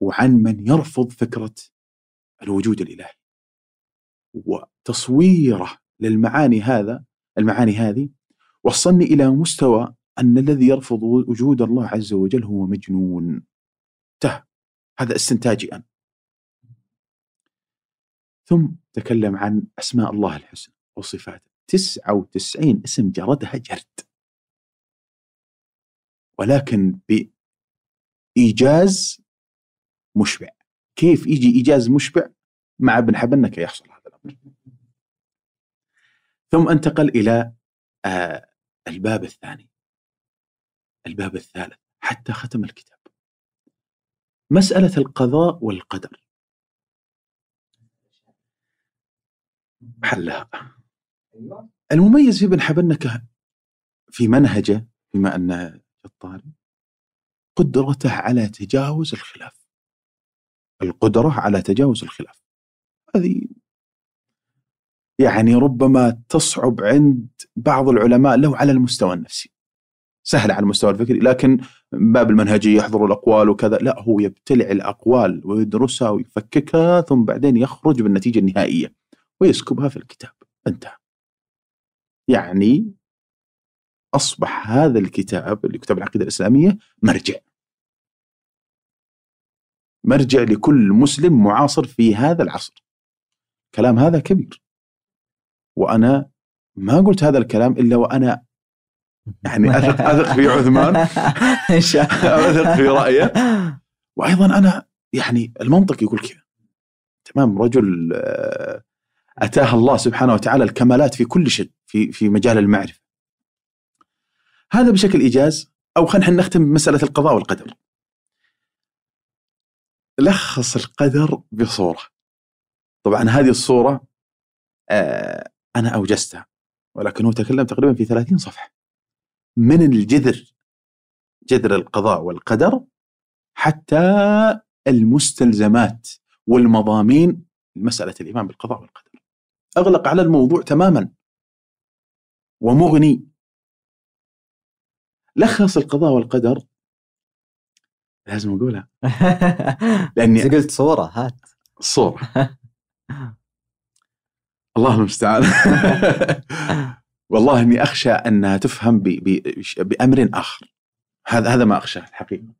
وعن من يرفض فكرة الوجود الإلهي. وتصويره للمعاني هذا المعاني هذه وصلني إلى مستوى أن الذي يرفض وجود الله عز وجل هو مجنون. ته هذا استنتاجي أنا. ثم تكلم عن أسماء الله الحسنى وصفاته. 99 اسم جردها جرد. ولكن بإيجاز مشبع. كيف يجي إيجاز مشبع؟ مع ابن حبنة كي يحصل هذا الأمر. ثم انتقل إلى آه الباب الثاني. الباب الثالث حتى ختم الكتاب. مسألة القضاء والقدر. حلها. المميز في ابن حبنكة في منهجه بما أنه جطاري قدرته على تجاوز الخلاف. القدرة على تجاوز الخلاف. هذه يعني ربما تصعب عند بعض العلماء لو على المستوى النفسي. سهل على المستوى الفكري لكن باب المنهجية يحضر الأقوال وكذا لا هو يبتلع الأقوال ويدرسها ويفككها ثم بعدين يخرج بالنتيجة النهائية ويسكبها في الكتاب. انتهى. يعني أصبح هذا الكتاب اللي كتاب العقيدة الإسلامية مرجع. مرجع لكل مسلم معاصر في هذا العصر. كلام هذا كبير. وأنا ما قلت هذا الكلام إلا وأنا يعني أثق, أثق في عثمان. <laughs> <laughs> أثق في رأيه. وأيضا أنا يعني المنطق يقول كذا. تمام؟ رجل آه، أتاه الله سبحانه وتعالى الكمالات في كل شيء في في مجال المعرفة. هذا بشكل إيجاز أو خلينا نختم بمسألة القضاء والقدر. لخص القدر بصورة. طبعا هذه الصورة آه أنا أوجزتها ولكن هو تكلم تقريبا في 30 صفحة. من الجذر جذر القضاء والقدر حتى المستلزمات والمضامين لمسألة الإيمان بالقضاء والقدر. أغلق على الموضوع تماما ومغني. لخص القضاء والقدر. لازم أقولها. <laughs> لأني قلت صورة هات. الصورة <laughs> الله المستعان. <laughs> والله إني أخشى أنها تفهم بأمر آخر. هذا هذا ما أخشاه الحقيقة.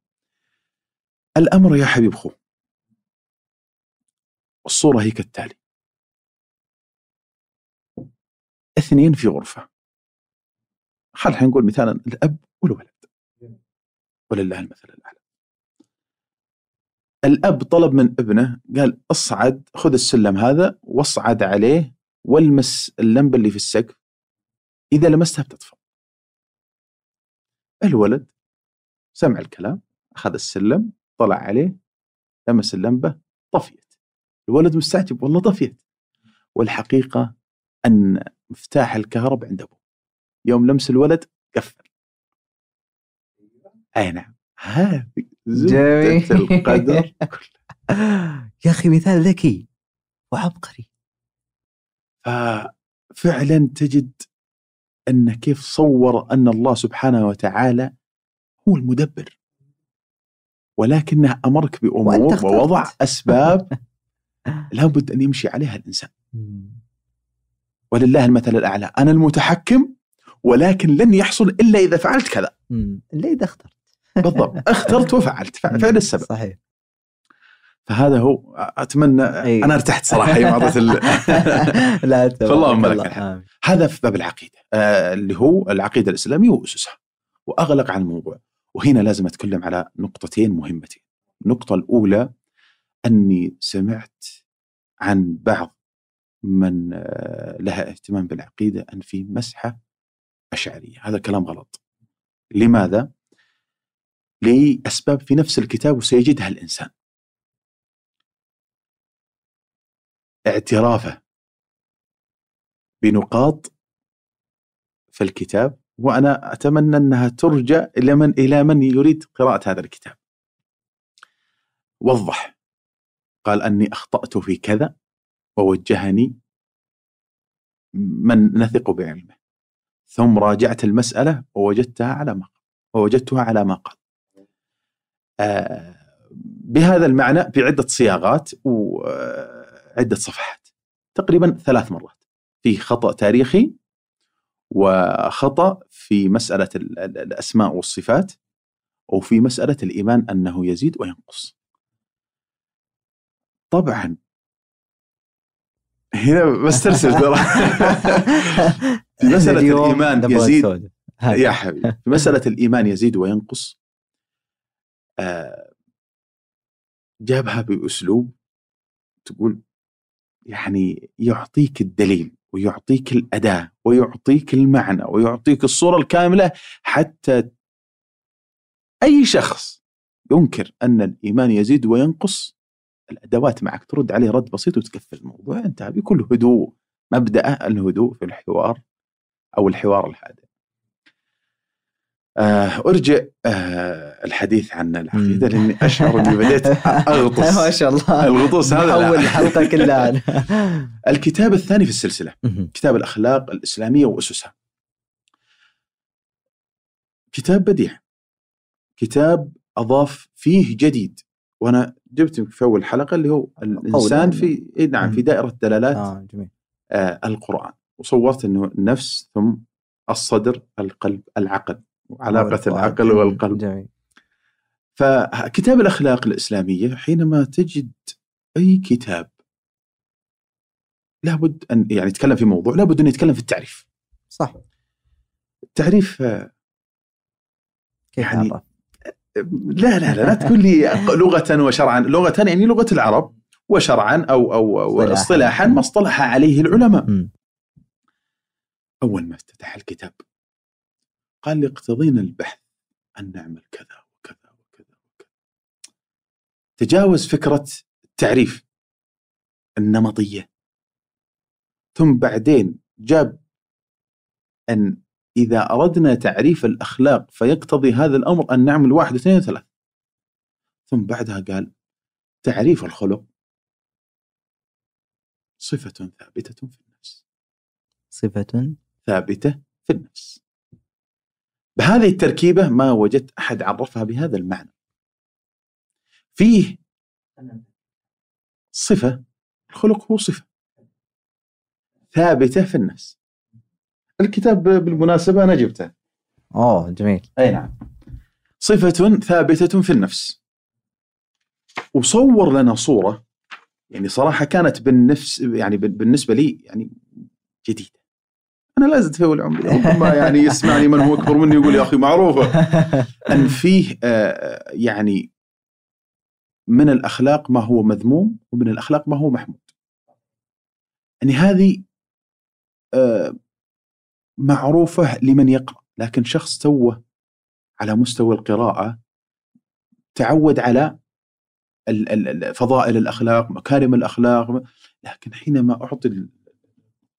الأمر يا حبيب خو الصورة هي كالتالي. اثنين في غرفة. خلينا نقول مثالا الأب والولد. ولله المثل الأعلى. الأب طلب من ابنه قال اصعد خذ السلم هذا واصعد عليه والمس اللمبة اللي في السقف إذا لمستها بتطفى. الولد سمع الكلام أخذ السلم طلع عليه لمس اللمبة طفيت. الولد مستعجب والله طفيت. والحقيقة أن مفتاح الكهرب عند أبوه. يوم لمس الولد قفل. أي نعم. هذه زبدة القدر <laughs> يا أخي مثال ذكي وعبقري. ففعلا تجد أن كيف صور أن الله سبحانه وتعالى هو المدبر. ولكنه أمرك بأمور ووضع أسباب <laughs> لابد أن يمشي عليها الإنسان. ولله المثل الأعلى. أنا المتحكم ولكن لن يحصل إلا إذا فعلت كذا. إلا إذا اخترت. بالضبط. <laughs> اخترت وفعلت. فعل السبب. صحيح. فهذا هو أتمنى أي. أنا ارتحت صراحة يوم اعطيت ال... <laughs> لا فاللهم لك الحمد. هذا في باب العقيدة آه اللي هو العقيدة الإسلامية وأسسها. وأغلق عن الموضوع. وهنا لازم أتكلم على نقطتين مهمتين. النقطة الأولى أني سمعت عن بعض من آه، لها اهتمام بالعقيدة أن في مسحة أشعرية. هذا كلام غلط. لماذا؟ لأسباب في نفس الكتاب وسيجدها الإنسان. اعترافه بنقاط في الكتاب وأنا أتمنى أنها ترجع إلى من إلى من يريد قراءة هذا الكتاب. وضح قال أني أخطأت في كذا ووجهني من نثق بعلمه. ثم راجعت المسألة ووجدتها على ما ووجدتها على ما قال. آه بهذا المعنى بعدة صياغات وعده صفحات تقريبا ثلاث مرات في خطأ تاريخي وخطأ في مسألة الأسماء والصفات وفي مسألة الإيمان أنه يزيد وينقص. طبعا. هنا بسترسل ترى. <laughs> في مسألة الإيمان يزيد يا حبيبي. في مسألة الإيمان يزيد وينقص آه، جابها بأسلوب تقول يعني يعطيك الدليل ويعطيك الأداة ويعطيك المعنى ويعطيك الصورة الكاملة حتى أي شخص ينكر أن الإيمان يزيد وينقص الأدوات معك ترد عليه رد بسيط وتقفل الموضوع انتهى بكل هدوء مبدأ الهدوء في الحوار أو الحوار الهادئ آه أرجع آه الحديث عن العقيده لأني أشعر إني بديت <laughs> أغطس. ما شاء الله. الغطوس هذا أول الحلقة كلها. <laughs> الكتاب الثاني في السلسلة كتاب الأخلاق الإسلامية وأسسها. كتاب بديع. كتاب أضاف فيه جديد. وأنا جبت في أول حلقة اللي هو الإنسان في إيه نعم في دائرة دلالات آه جميل. آه القرآن. وصورت إنه النفس ثم الصدر القلب العقل. وعلاقة العقل والقلب. جميل. فكتاب الأخلاق الإسلامية حينما تجد أي كتاب لابد أن يعني يتكلم في موضوع لابد أن يتكلم في التعريف. صح. التعريف كيف يعني لا لا لا لا تقول لي <laughs> لغة وشرعا. لغة يعني لغة العرب وشرعا أو أو اصطلاحا. ما اصطلح عليه العلماء. م. أول ما افتتح الكتاب قال لي اقتضينا البحث أن نعمل كذا وكذا وكذا وكذا. تجاوز فكرة التعريف النمطية. ثم بعدين جاب أن إذا أردنا تعريف الأخلاق فيقتضي هذا الأمر أن نعمل واحد اثنين ثلاث. ثم بعدها قال تعريف الخلق صفة ثابتة في النفس. صفة ثابتة في النفس. بهذه التركيبة ما وجدت أحد عرفها بهذا المعنى. فيه صفة الخلق هو صفة. ثابتة في النفس. الكتاب بالمناسبة أنا جبته. أوه جميل. أي نعم. صفة ثابتة في النفس. وصور لنا صورة يعني صراحة كانت بالنفس يعني بالنسبة لي يعني جديدة. أنا لا زلت في العمر ربما يعني يسمعني من هو أكبر مني يقول يا أخي معروفة إن فيه آه، يعني من الأخلاق ما هو مذموم ومن الأخلاق ما هو محمود. يعني هذه آه، معروفة لمن يقرأ لكن شخص توه على مستوى القراءة تعود على فضائل الأخلاق مكارم الأخلاق لكن حينما أعطي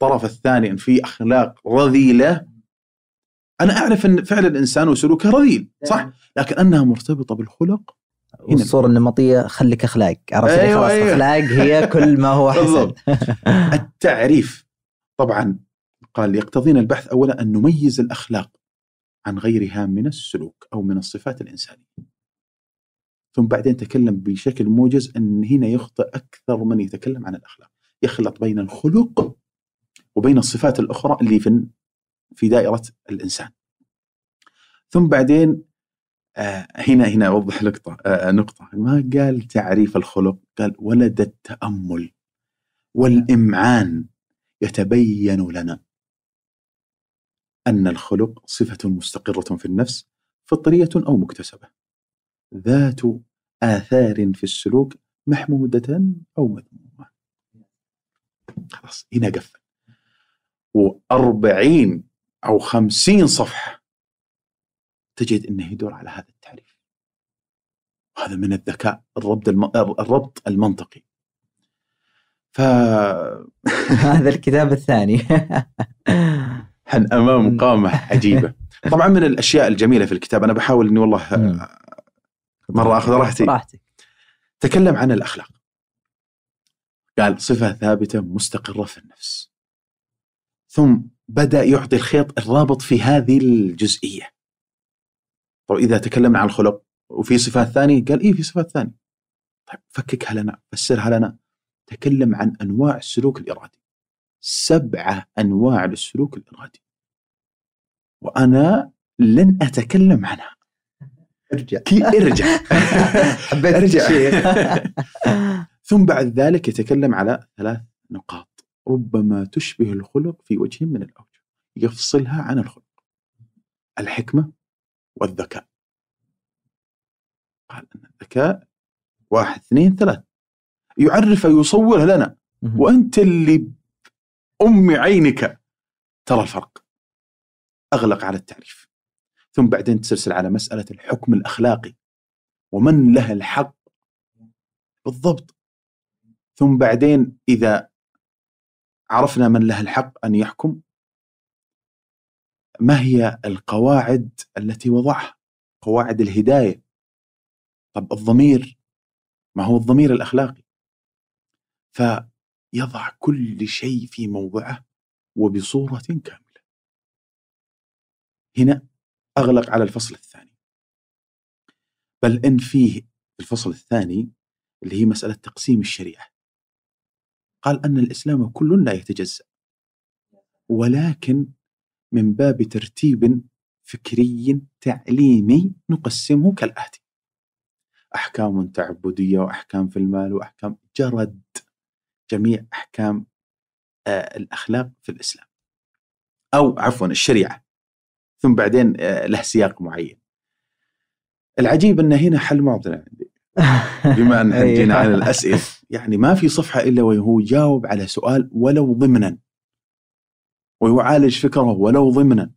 الطرف الثاني ان في أخلاق رذيلة أنا أعرف إن فعل الانسان وسلوكه رذيل صح؟ نعم. لكن أنها مرتبطة بالخلق؟ والصورة النمطية خليك أخلاق عرفت أيوة خلاص أيوة. أخلاق هي كل ما هو حسن. التعريف طبعا قال يقتضينا البحث أولا أن نميز الأخلاق عن غيرها من السلوك أو من الصفات الإنسانية. ثم بعدين تكلم بشكل موجز أن هنا يخطئ أكثر من يتكلم عن الأخلاق. يخلط بين الخلق وبين الصفات الأخرى اللي في في دائرة الإنسان. ثم بعدين آه هنا هنا أوضح نقطة آه نقطة. ما قال تعريف الخلق؟ قال ولد التأمل والإمعان يتبين لنا أن الخلق صفة مستقرة في النفس فطرية أو مكتسبة. ذات آثار في السلوك محمودة أو مذمومة. خلاص هنا قفل. وأربعين أو خمسين صفحة تجد أنه يدور على هذا التعريف. وهذا من الذكاء الربط, الم... الربط المنطقي. ف <laughs> هذا الكتاب الثاني. <laughs> حن أمام <laughs> قامة عجيبة. طبعا من الأشياء الجميلة في الكتاب أنا بحاول إني والله مرة آخذ راحتي. راحتك تكلم عن الأخلاق. قال صفة ثابتة مستقرة في النفس. ثم بدأ يعطي الخيط الرابط في هذه الجزئية. طيب إذا تكلمنا عن الخلق وفي صفات ثانية؟ قال إيه في صفات ثانية. طيب فككها لنا فسرها لنا. تكلم عن أنواع السلوك الإرادي. سبعة أنواع للسلوك الإرادي. وأنا لن أتكلم عنها. ارجع. ارجع. <laughs> حبيت ارجع. <laughs> ثم بعد ذلك يتكلم على ثلاث نقاط. ربما تشبه الخلق في وجه من الأوجه يفصلها عن الخلق. الحكمة والذكاء. قال أن الذكاء واحد اثنين ثلاث. يعرف يصورها لنا. وأنت اللي ام عينك ترى الفرق. أغلق على التعريف. ثم بعدين تسلسل على مسألة الحكم الأخلاقي. ومن له الحق بالضبط. ثم بعدين إذا عرفنا من له الحق أن يحكم. ما هي القواعد التي وضعها؟ قواعد الهداية. طب الضمير؟ ما هو الضمير الأخلاقي؟ فيضع كل شيء في موضعه وبصورة كاملة. هنا أغلق على الفصل الثاني. بل إن فيه الفصل الثاني اللي هي مسألة تقسيم الشريعة. قال أن الإسلام كل لا يتجزأ ولكن من باب ترتيب فكري تعليمي نقسمه كالآتي أحكام تعبدية وأحكام في المال وأحكام جرد جميع أحكام آه الأخلاق في الإسلام. أو عفوا الشريعة ثم بعدين آه له سياق معين. العجيب أن هنا حل معضلة عندي بما أن جينا <laughs> أيوة. على الأسئلة. يعني ما في صفحة إلا وهو يجاوب على سؤال ولو ضمنا ويعالج فكره ولو ضمنا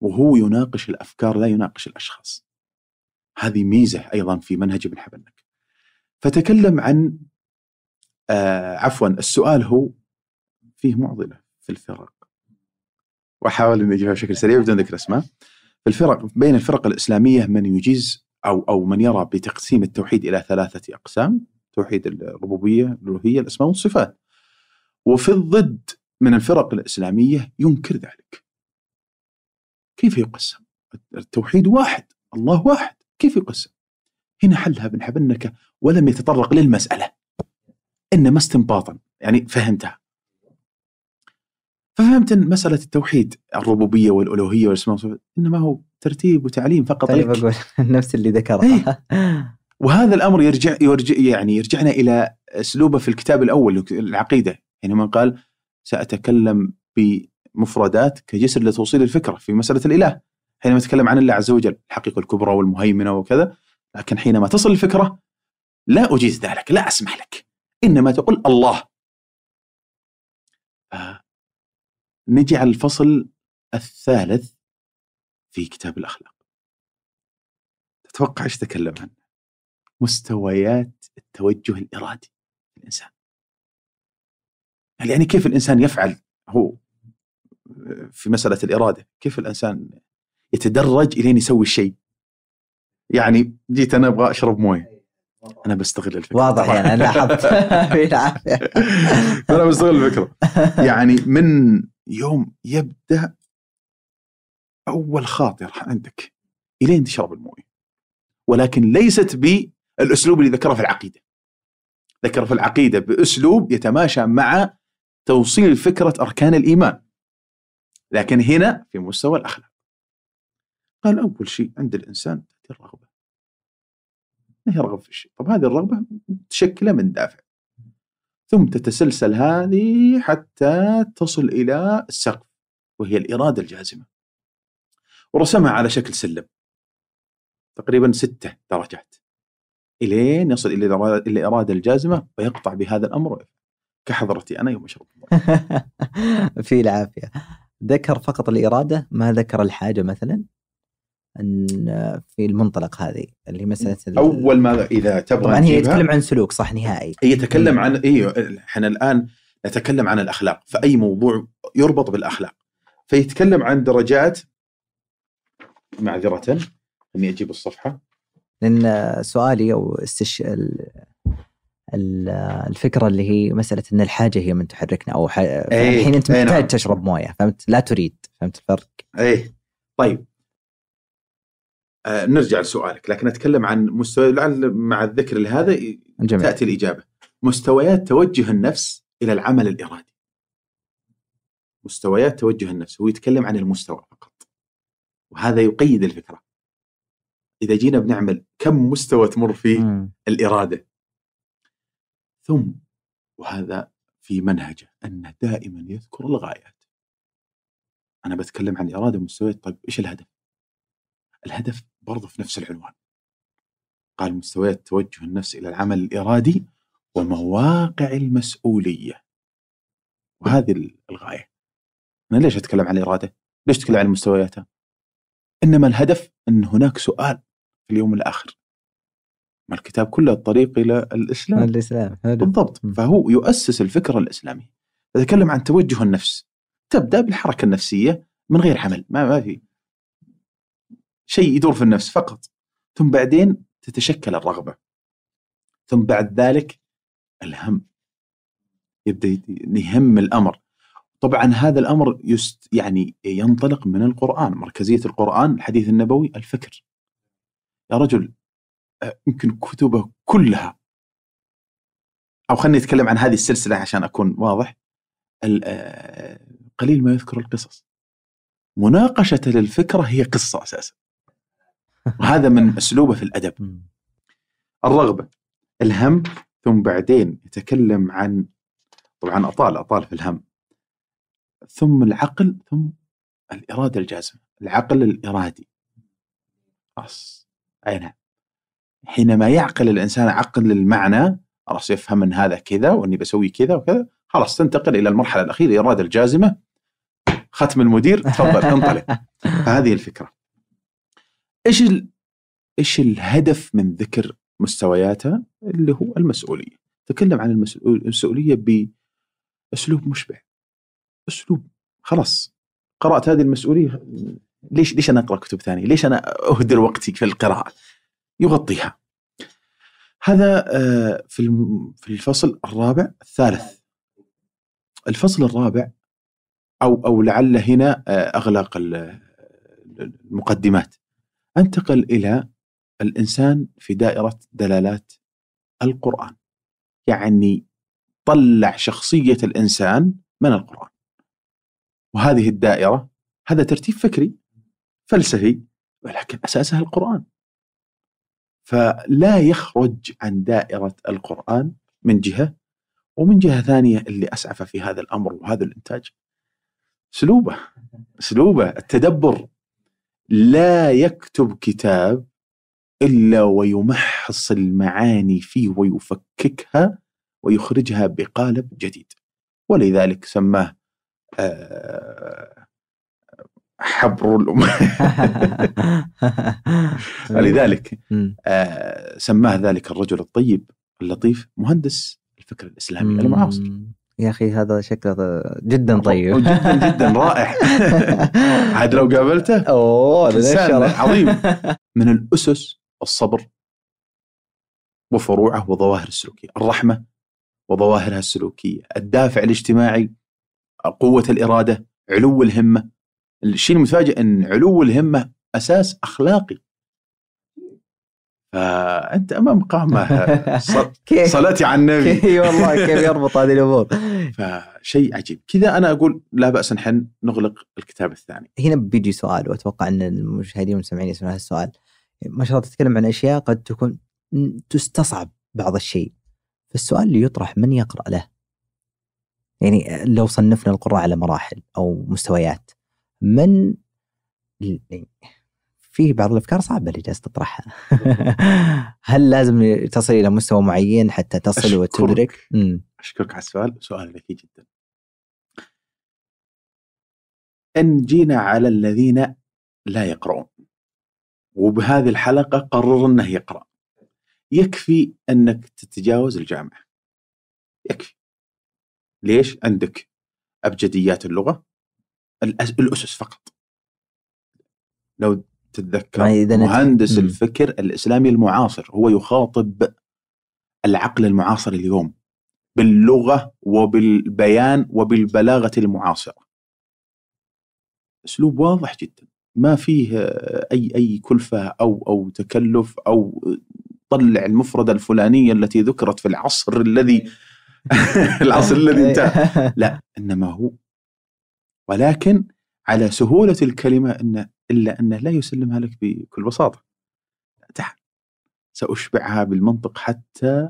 وهو يناقش الأفكار لا يناقش الأشخاص. هذه ميزة أيضا في منهج ابن حبنك. فتكلم عن آه عفوا السؤال هو فيه معضلة في الفرق. وأحاول إني أجيبها بشكل سريع بدون ذكر أسماء. في الفرق بين الفرق الإسلامية من يجيز أو أو من يرى بتقسيم التوحيد إلى ثلاثة أقسام، توحيد الربوبية، الألوهية، الأسماء والصفات. وفي الضد من الفرق الإسلامية ينكر ذلك. كيف يقسم؟ التوحيد واحد الله واحد كيف يقسم؟ هنا حلها ابن حبنكة ولم يتطرق للمسألة. إنما استنباطا يعني فهمتها. ففهمت أن مسألة التوحيد الربوبية والألوهية والأسماء إنما هو ترتيب وتعليم فقط. طيب أقول <laughs> نفس اللي ذكره <laughs> وهذا الأمر يرجع, يرجع يعني يرجعنا إلى أسلوبه في الكتاب الأول العقيدة. حينما قال سأتكلم بمفردات كجسر لتوصيل الفكرة في مسألة الإله. حينما أتكلم عن الله عز وجل الحقيقة الكبرى والمهيمنة وكذا لكن حينما تصل الفكرة لا أجيز ذلك لا أسمح لك. إنما تقول الله. نجي على الفصل الثالث في كتاب الأخلاق. تتوقع إيش تكلم عنه؟ مستويات التوجه الإرادي الإنسان. يعني كيف الإنسان يفعل هو في مسألة الإرادة؟ كيف الإنسان يتدرج إلين يسوي الشيء؟ يعني جيت أنا أبغى أشرب موية. أنا بستغل الفكرة. واضح يعني أنا لاحظت. <laughs> <laughs> <laughs> أنا بستغل الفكرة. يعني من يوم يبدأ أول خاطر عندك إلين تشرب الموية. ولكن ليست بالاسلوب اللي ذكره في العقيدة. ذكر في العقيدة بأسلوب يتماشى مع توصيل فكرة أركان الإيمان. لكن هنا في مستوى الأخلاق. قال أول شيء عند الإنسان تأتي الرغبة. ما هي رغبة في الشيء؟ طب هذه الرغبة متشكلة من دافع. ثم تتسلسل هذه حتى تصل إلى السقف وهي الإرادة الجازمة. ورسمها على شكل سلم. تقريبا ستة درجات. إلين يصل إلى الاراده الجازمة ويقطع بهذا الأمر كحضرتي أنا يوم اشرب <laughs> في العافية. ذكر فقط الإرادة؟ ما ذكر الحاجة مثلا؟ أن في المنطلق هذه اللي مسألة أول ما إذا تبغى طبعا هي يتكلم عن سلوك صح نهائي. هي يتكلم عن أيوه إحنا الآن نتكلم عن الأخلاق. فأي موضوع يربط بالأخلاق. فيتكلم عن درجات معذرة. اني أجيب الصفحة. لأن سؤالي أو استش الفكرة اللي هي مسألة إن الحاجة هي من تحركنا أو ح... أيه. الحين أنت أيه محتاج نعم. تشرب موية فهمت؟ لا تريد فهمت الفرق؟ إيه. طيب. آه نرجع لسؤالك لكن أتكلم عن مستوى لعل مع الذكر لهذا جميل. تأتي الإجابة. مستويات توجه النفس إلى العمل الإرادي. مستويات توجه النفس هو يتكلم عن المستوى فقط. وهذا يقيد الفكرة. إذا جينا بنعمل كم مستوى تمر فيه مم. الإرادة ثم وهذا في منهجه انه دائما يذكر الغايات أنا بتكلم عن إرادة ومستويات طيب إيش الهدف؟ الهدف برضه في نفس العنوان قال مستويات توجه النفس إلى العمل الإرادي ومواقع المسؤولية وهذه الغاية أنا ليش أتكلم عن الإرادة؟ ليش أتكلم عن مستوياتها؟ إنما الهدف أن هناك سؤال في اليوم الآخر. ما الكتاب كله الطريق إلى الإسلام. الإسلام حلو. بالضبط. فهو يؤسس الفكرة الاسلاميه يتكلم عن توجه النفس. تبدأ بالحركة النفسية من غير عمل. ما ما في شيء يدور في النفس فقط. ثم بعدين تتشكل الرغبة. ثم بعد ذلك الهم. يبدأ يت- يهم الأمر. طبعا هذا الأمر يست يعني ينطلق من القرآن. مركزية القرآن الحديث النبوي الفكر. يا رجل آه، يمكن كتبه كلها. أو خليني أتكلم عن هذه السلسلة عشان أكون واضح. آه، قليل ما يذكر القصص. مناقشة للفكرة هي قصة أساسا. وهذا من <laughs> أسلوبه في الأدب. الرغبة الهم ثم بعدين يتكلم عن طبعا أطال أطال في الهم. ثم العقل ثم الإرادة الجازمة العقل الإرادي. خلاص أي نعم. حينما يعقل الإنسان عقل المعنى خلاص يفهم ان هذا كذا وإني بسوي كذا وكذا. خلاص تنتقل إلى المرحلة الأخيرة الاراده الجازمة. ختم المدير تفضل انطلق. <laughs> فهذه الفكرة. إيش ال... إيش الهدف من ذكر مستوياتها اللي هو المسؤولية. تكلم عن المسؤول- المسؤولية بأسلوب مشبع. أسلوب خلاص. قرأت هذه المسؤولية ليش ليش أنا أقرأ كتب ثانية؟ ليش أنا أهدر وقتي في القراءة؟ يغطيها. هذا آه، في في الفصل الرابع الثالث. الفصل الرابع أو أو لعل هنا آه، اغلق ال- المقدمات. أنتقل إلى الإنسان في دائرة دلالات القرآن. يعني طلع شخصية الإنسان من القرآن. وهذه الدائرة هذا ترتيب فكري فلسفي ولكن أساسها القرآن. فلا يخرج عن دائرة القرآن من جهة ومن جهة ثانية اللي أسعف في هذا الأمر وهذا الإنتاج اسلوبه اسلوبه التدبر لا يكتب كتاب إلا ويمحص المعاني فيه ويفككها ويخرجها بقالب جديد ولذلك سماه آه، حبر الأم <laughs> لذلك مم. آه، سماه ذلك الرجل الطيب اللطيف مهندس الفكر الإسلامي المعاصر. يا أخي هذا شكله جدا طيب جدا جدا رائع <laughs> عاد لو قابلته أوه. عظيم <laughs> من الأسس الصبر وفروعه وظواهر السلوكية، الرحمة وظواهرها السلوكية، الدافع الاجتماعي، قوة الإرادة، علو الهمة. الشيء المفاجئ إن علو الهمة أساس أخلاقي. فأنت أمام قامه <laughs> صلاتي على النبي. <laughs> إي والله كيف يربط هذه الأمور. <laughs> فشيء عجيب. كذا أنا أقول لا بأس نحن نغلق الكتاب الثاني. هنا بيجي سؤال وأتوقع إن المشاهدين والمستمعين يسمعون هذا السؤال. ما شاء الله تتكلم عن أشياء قد تكون تستصعب بعض الشيء. فالسؤال اللي يطرح من يقرأ له؟ يعني لو صنفنا القراء على مراحل أو مستويات من في بعض الأفكار صعبة اللي جالس تطرحها. <laughs> هل لازم تصل إلى مستوى معين حتى تصل وتدرك؟ أشكرك على السؤال. سؤال ذكي جدا. إن جينا على الذين لا يقرؤون وبهذه الحلقة قرر إنه يقرأ يكفي أنك تتجاوز الجامعة. يكفي. ليش؟ عندك أبجديات اللغة الأسس فقط. لو تتذكر مهندس الفكر الإسلامي المعاصر هو يخاطب العقل المعاصر اليوم باللغة وبالبيان وبالبلاغة المعاصرة. أسلوب واضح جدا. ما فيه أي أي كلفة أو أو تكلف أو طلع المفردة الفلانية التي ذكرت في العصر الذي <laughs> العصر الذي انتهى. <laughs> لا إنما هو ولكن على سهولة الكلمة إن إلا أنه لا يسلمها لك بكل بساطة. تعال سأشبعها بالمنطق حتى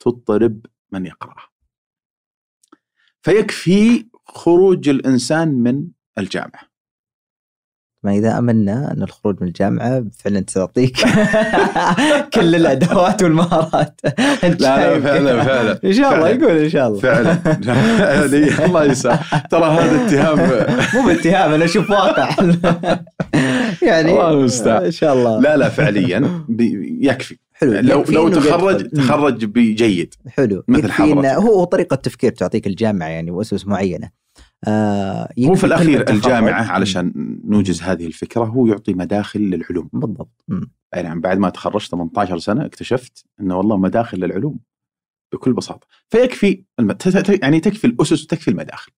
تضطرب من يقرأها. فيكفي خروج الإنسان من الجامعة. ما إذا امنا أن الخروج من الجامعة فعلا تعطيك <laughs> كل الأدوات والمهارات. لا لا فعلا فعلا. إن شاء الله يقول إن شاء الله. فعلا. <laughs> يعني الله يسعد. ترى هذا اتهام. مو باتهام أنا أشوف واقع. <laughs> يعني الله المستعان. إن شاء الله. لا لا فعليا. يكفي. حلو. لو لو تخرج تخرج بجيد. حلو. مثل حضرتك. هو طريقة تفكير تعطيك الجامعة يعني وأسس معينة. هو في الأخير الجامعة علشان نوجز هذه الفكرة هو يعطي مداخل للعلوم. بالضبط. يعني بعد ما تخرجت 18 سنة اكتشفت إنه والله مداخل للعلوم بكل بساطة. فيكفي يعني تكفي الأسس وتكفي المداخل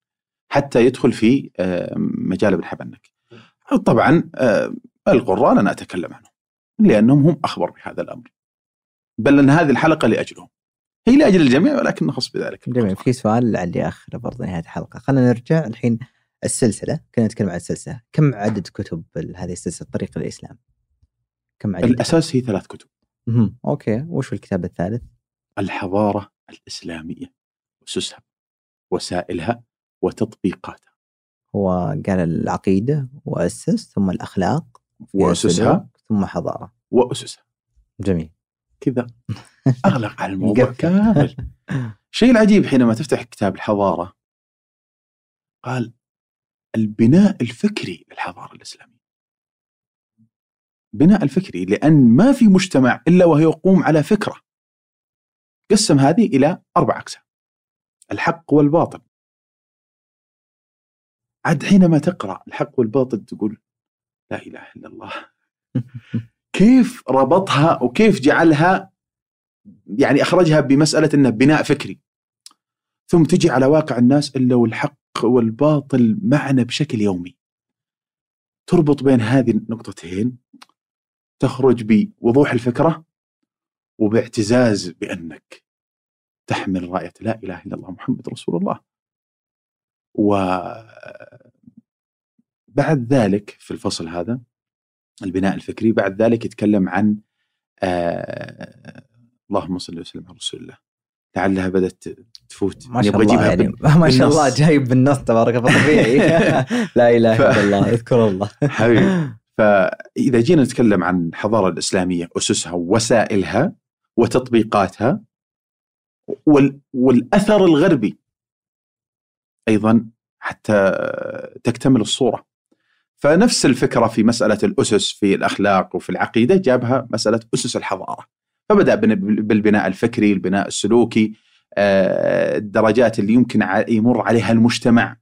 حتى يدخل في آه، مجال ابن حبنك. طبعا آه، القران أنا أتكلم عنهم لأنهم هم أخبر بهذا الأمر. بل أن هذه الحلقة لأجلهم. هي لاجل الجميع ولكن نخص بذلك. جميل. في سؤال لعلي اخره برضه نهاية الحلقة. خلينا نرجع الحين السلسلة. كنا نتكلم عن السلسلة. كم عدد كتب هذه السلسلة طريق الإسلام؟ كم عدد الأساس هي ثلاث كتب. مم. أوكي. وش الكتاب الثالث؟ الحضارة الإسلامية اسسها وسائلها وتطبيقاتها. هو قال العقيدة وأسس ثم الأخلاق وأسسها. ثم حضارة. وأسسها. جميل. كذا. <laughs> أغلق على الموضوع كامل. الشيء العجيب حينما تفتح كتاب الحضارة. قال البناء الفكري للحضاره الإسلامية. بناء الفكري لأن ما في مجتمع إلا وهو يقوم على فكرة. قسم هذه إلى أربع أقسام. الحق والباطل. عاد حينما تقرأ الحق والباطل تقول لا إله إلا الله. <laughs> كيف ربطها وكيف جعلها يعني أخرجها بمسألة انه بناء فكري. ثم تجي على واقع الناس إلا والحق والباطل معنا بشكل يومي. تربط بين هذه النقطتين تخرج بوضوح الفكرة وباعتزاز بأنك تحمل راية لا إله إلا الله محمد رسول الله. و بعد ذلك في الفصل هذا البناء الفكري بعد ذلك يتكلم عن آه اللهم صل وسلم على رسول الله. لعلها بدأت تفوت. ما شاء الله يعني. <laughs> ما شاء الله جايب بالنص تبارك الله طبيعي. <laughs> لا إله إلا الله. اذكر الله. <laughs> حبيبي. فاذا جينا نتكلم عن الحضاره الإسلامية أسسها ووسائلها وتطبيقاتها والأثر الغربي أيضا حتى تكتمل الصورة. فنفس الفكرة في مسألة الأسس في الأخلاق وفي العقيدة جابها مسألة أسس الحضارة. فبدأ بالبناء الفكري البناء السلوكي آه، الدرجات اللي يمكن يمر عليها المجتمع.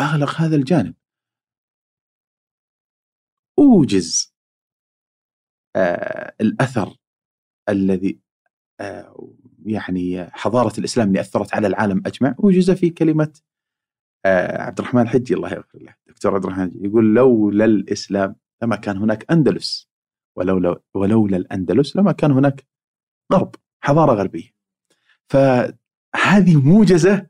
أغلق هذا الجانب. أوجز آه، الأثر الذي آه، يعني حضارة الإسلام اللي أثرت على العالم أجمع وجزء في كلمة آه، عبد الرحمن الحجي الله يغفر له دكتور عبد الرحمن الحجي يقول لولا الإسلام لما كان هناك أندلس ولولا ولولا الأندلس لما كان هناك غرب حضارة غربية. فهذه موجزة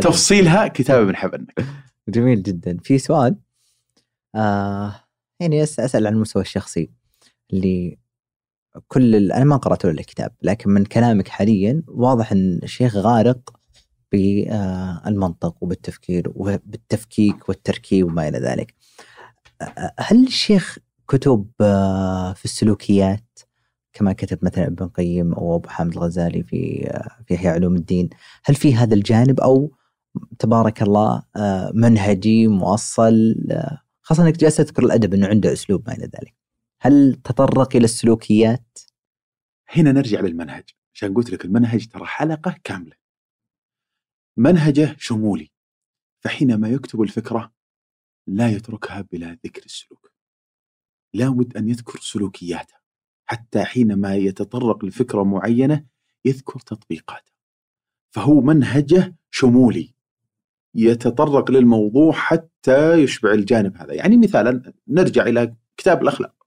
تفصيلها <laughs> كتاب ابن حبنك جميل جدا. في سؤال آه يعني أسأل عن المستوى الشخصي اللي كل أنا ما قرأت له الكتاب لكن من كلامك حاليا واضح إن الشيخ غارق بالمنطق وبالتفكير وبالتفكيك والتركيب وما إلى ذلك. هل الشيخ كتب آه، في السلوكيات كما كتب مثلا ابن القيم أو أبو حامد الغزالي في آه، في إحياء علوم الدين، هل في هذا الجانب أو تبارك الله آه، منهجي موصل خاصة إنك جالس تذكر الأدب إنه عنده أسلوب ما إلى ذلك. هل تطرق إلى السلوكيات؟ هنا نرجع للمنهج، عشان قلت لك المنهج ترى حلقة كاملة. منهجه شمولي فحينما يكتب الفكرة لا يتركها بلا ذكر السلوك. لابد أن يذكر سلوكياتها حتى حينما يتطرق لفكرة معينة يذكر تطبيقاتها. فهو منهجه شمولي يتطرق للموضوع حتى يشبع الجانب هذا، يعني مثالا نرجع إلى كتاب الأخلاق.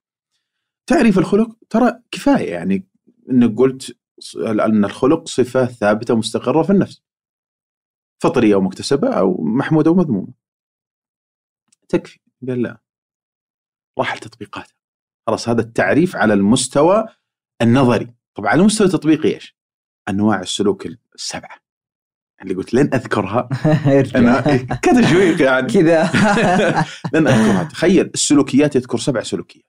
تعريف الخلق ترى كفاية يعني إنك قلت أن الخلق صفة ثابتة مستقرة في النفس. فطرية أو مكتسبة أو محمودة أو مذمومة. تكفي. قال لا. راح التطبيقات خلاص هذا التعريف على المستوى النظري. طبعا على المستوى التطبيقي إيش؟ أنواع السلوك السبعة. اللي قلت لن أذكرها. <laughs> أنا كتشويق يعني كذا. <laughs> <laughs> لن أذكرها. تخيل السلوكيات يذكر سبع سلوكيات.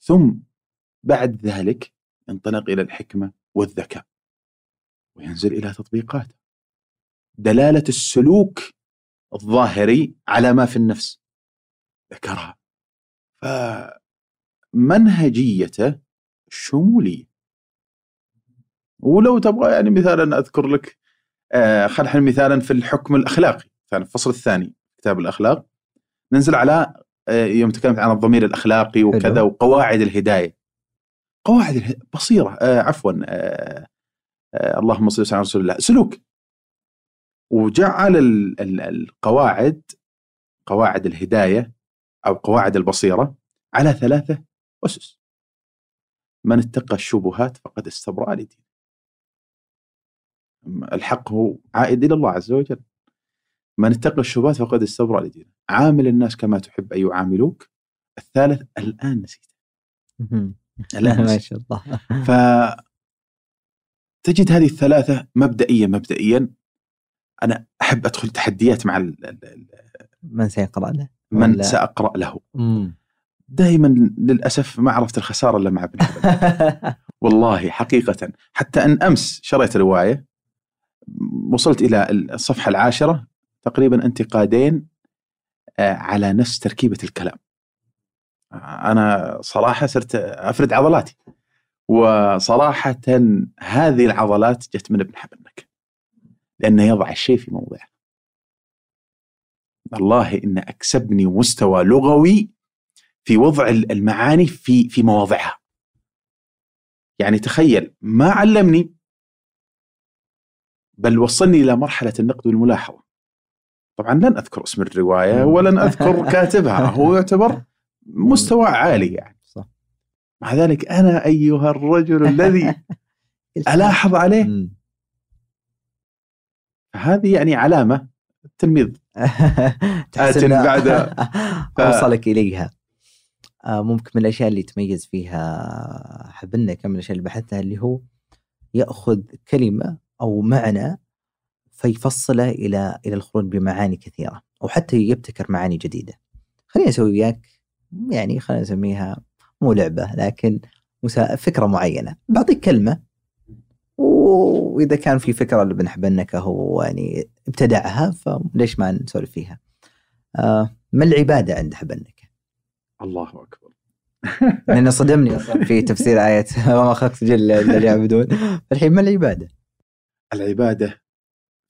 ثم بعد ذلك ينطلق إلى الحكمة والذكاء. وينزل إلى تطبيقات دلالة السلوك الظاهري على ما في النفس. ذكرها. فمنهجيته شمولية. ولو تبغى يعني مثالا أذكر لك آه خلينا مثالا في الحكم الأخلاقي. في الفصل الثاني كتاب الأخلاق ننزل على آه يوم تكلمت عن الضمير الأخلاقي وكذا حلو. وقواعد الهداية. قواعد بصيرة آه عفوا آه آه اللهم صل وسلم على رسول الله. سلوك. وجعل القواعد قواعد الهداية أو قواعد البصيرة على ثلاثة أسس. من اتقى الشبهات فقد استبرأ لدينه. الحق هو عائد إلى الله عز وجل. من اتقى الشبهات فقد استبرأ لدينه. عامل الناس كما تحب أن يعاملوك. الثالث الآن نسيته الآن <laughs> ما شاء الله. ف تجد هذه الثلاثة مبدئيا مبدئيا أنا أحب أدخل تحديات مع ال ال من سيقرأ له؟ من ولا... سأقرأ له. دائما للأسف ما عرفت الخسارة إلا مع ابن <laughs> والله حقيقة. حتى أن أمس شريت رواية وصلت إلى الصفحة العاشرة تقريبا انتقادين آه، على نفس تركيبة الكلام. أنا صراحة صرت أفرد عضلاتي. وصراحة هذه العضلات جت من ابن حبنك لأنه يضع الشيء في موضعه. الله إن أكسبني مستوى لغوي في وضع المعاني في في مواضعها. يعني تخيل ما علمني بل وصلني إلى مرحلة النقد والملاحظة. طبعا لن أذكر اسم الرواية ولن <laughs> أذكر كاتبها هو يعتبر مستوى عالي يعني. صح. مع ذلك أنا أيها الرجل الذي <laughs> ألاحظ عليه هذه يعني علامة التلميذ <laughs> آت بعد ف... <laughs> أوصلك إليها. آه، ممكن من الأشياء اللي تميز فيها حبنا كم من الأشياء اللي بحثتها اللي هو يأخذ كلمة أو معنى فيفصله إلى إلى الخروج بمعاني كثيرة أو حتى يبتكر معاني جديدة. خليني أسوي وياك يعني خلينا نسميها مو لعبة لكن فكرة معينة، بعطيك كلمة وإذا كان في فكرة لابن حبنكه هو يعني ابتدعها فليش ما نسولف فيها؟ آه ما العبادة عند حبنكه؟ الله أكبر. <laughs> لأنه صدمني أصلا في تفسير آية <laughs> وما خلقت جل اللي يعبدون الحين ما العبادة؟ العبادة؟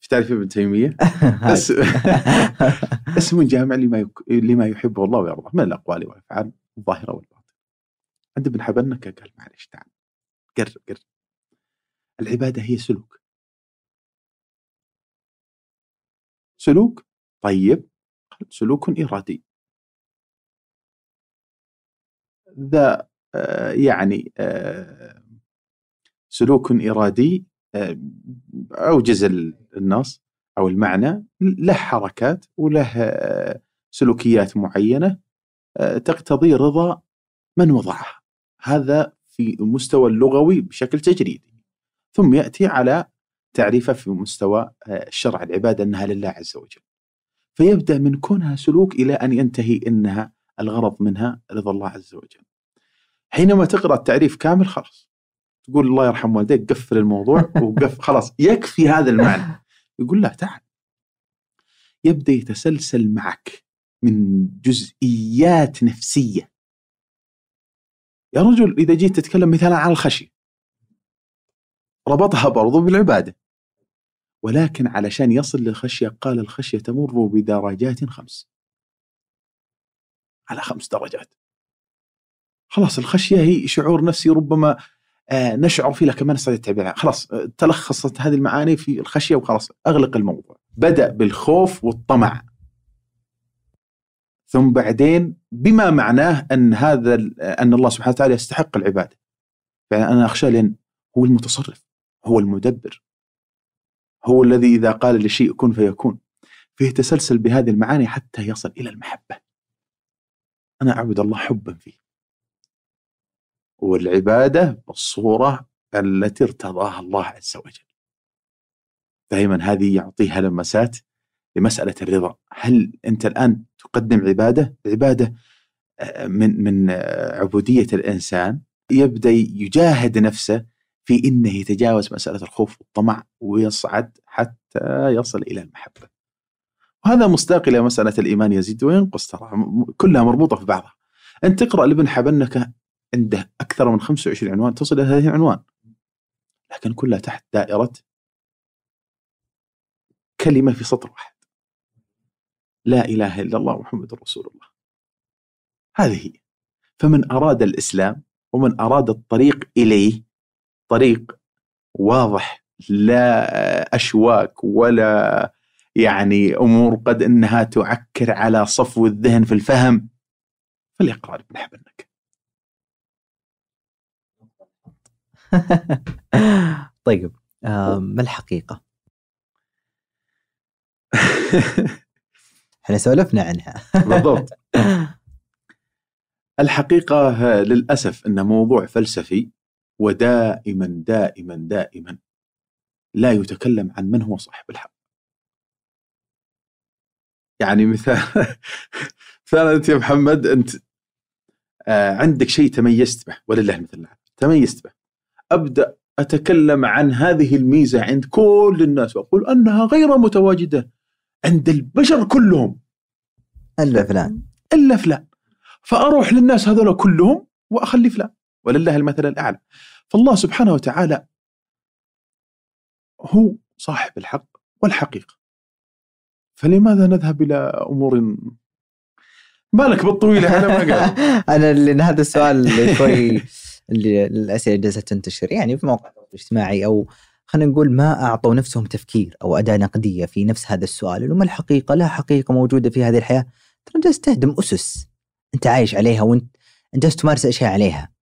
في تعريف ابن تيمية؟ <laughs> اسم جامع لما لما يحبه الله ويرضاه. من الأقوال والأفعال الظاهرة والباطنة. عند ابن حبنكة قال معلش تعال قرب قرب. العبادة هي سلوك. سلوك؟ طيب. سلوك إرادي. ذا آه، يعني آه، سلوك إرادي آه، أوجز النص أو المعنى له حركات وله سلوكيات معينة تقتضي رضا من وضعها. هذا في المستوى اللغوي بشكل تجريدي. ثم يأتي على تعريفه في مستوى الشرع العبادة أنها لله عز وجل. فيبدأ من كونها سلوك إلى أن ينتهي أنها الغرض منها رضا الله عز وجل. حينما تقرأ التعريف كامل خلاص. تقول الله يرحم والديك قفل الموضوع <laughs> وقف خلاص يكفي هذا المعنى. يقول لا تعال. يبدأ يتسلسل معك من جزئيات نفسية. يا رجل إذا جيت تتكلم مثلا عن الخشية. ربطها برضو بالعبادة. ولكن علشان يصل للخشية قال الخشية تمر بدرجات خمس. على خمس درجات. خلاص الخشية هي شعور نفسي ربما آه، نشعر فيه لكن ما نستطيع التعبير خلاص آه، تلخصت هذه المعاني في الخشية وخلاص أغلق الموضوع. بدأ بالخوف والطمع. ثم بعدين بما معناه أن هذا أن الله سبحانه وتعالى يستحق العبادة. يعني أنا أخشى لأن هو المتصرف. هو المدبر. هو الذي إذا قال لشيء كن فيكون. فيه تسلسل بهذه المعاني حتى يصل إلى المحبة. أنا أعبد الله حبا فيه. والعبادة بالصورة التي ارتضاها الله عز وجل. دائما هذه يعطيها لمسات لمسألة الرضا. هل أنت الآن تقدم عبادة؟ عبادة آه، من من آه، عبودية الإنسان. يبدأ يجاهد نفسه في إنه يتجاوز مسألة الخوف والطمع ويصعد حتى يصل إلى المحبة. وهذا مصداق إلى مسألة الإيمان يزيد وينقص ترى كلها مربوطة في بعضها. انت تقرأ لابن حبنكه عنده أكثر من 25 عنوان تصل إلى 30 عنوان. لكن كلها تحت دائرة كلمة في سطر واحد. لا إله إلا الله محمد رسول الله. هذه هي. فمن أراد الإسلام ومن أراد الطريق إليه طريق واضح لا أشواك ولا يعني أمور قد إنها تعكر على صفو الذهن في الفهم فليقرا ابن حبنك. <laughs> طيب ما الحقيقة؟ <laughs> إحنا سولفنا عنها. بالضبط. <laughs> الحقيقة للأسف انه موضوع فلسفي ودائما دائما دائما لا يتكلم عن من هو صاحب الحق. يعني مثال <laughs> مثلا أنت يا محمد أنت آه عندك شيء تميزت به ولله المثل الاعلى تميزت به. أبدأ أتكلم عن هذه الميزة عند كل الناس وأقول أنها غير متواجدة عند البشر كلهم. إلا فلان. إلا فلان. فأروح للناس هذول كلهم وأخلي فلان. ولله المثل الأعلى. فالله سبحانه وتعالى هو صاحب الحق والحقيقة. فلماذا نذهب إلى أمور مالك بالطويلة؟ أنا ما قال <laughs> أنا لأن هذا السؤال اللي شوي <laughs> اللي الاسئله جالسة تنتشر. يعني في مواقع اجتماعي أو خلينا نقول ما أعطوا نفسهم تفكير أو أداة نقدية في نفس هذا السؤال ما الحقيقة؟ لا حقيقة موجودة في هذه الحياة. ترى جالس تهدم أسس أنت عايش عليها أنت جالس تمارس أشياء عليها.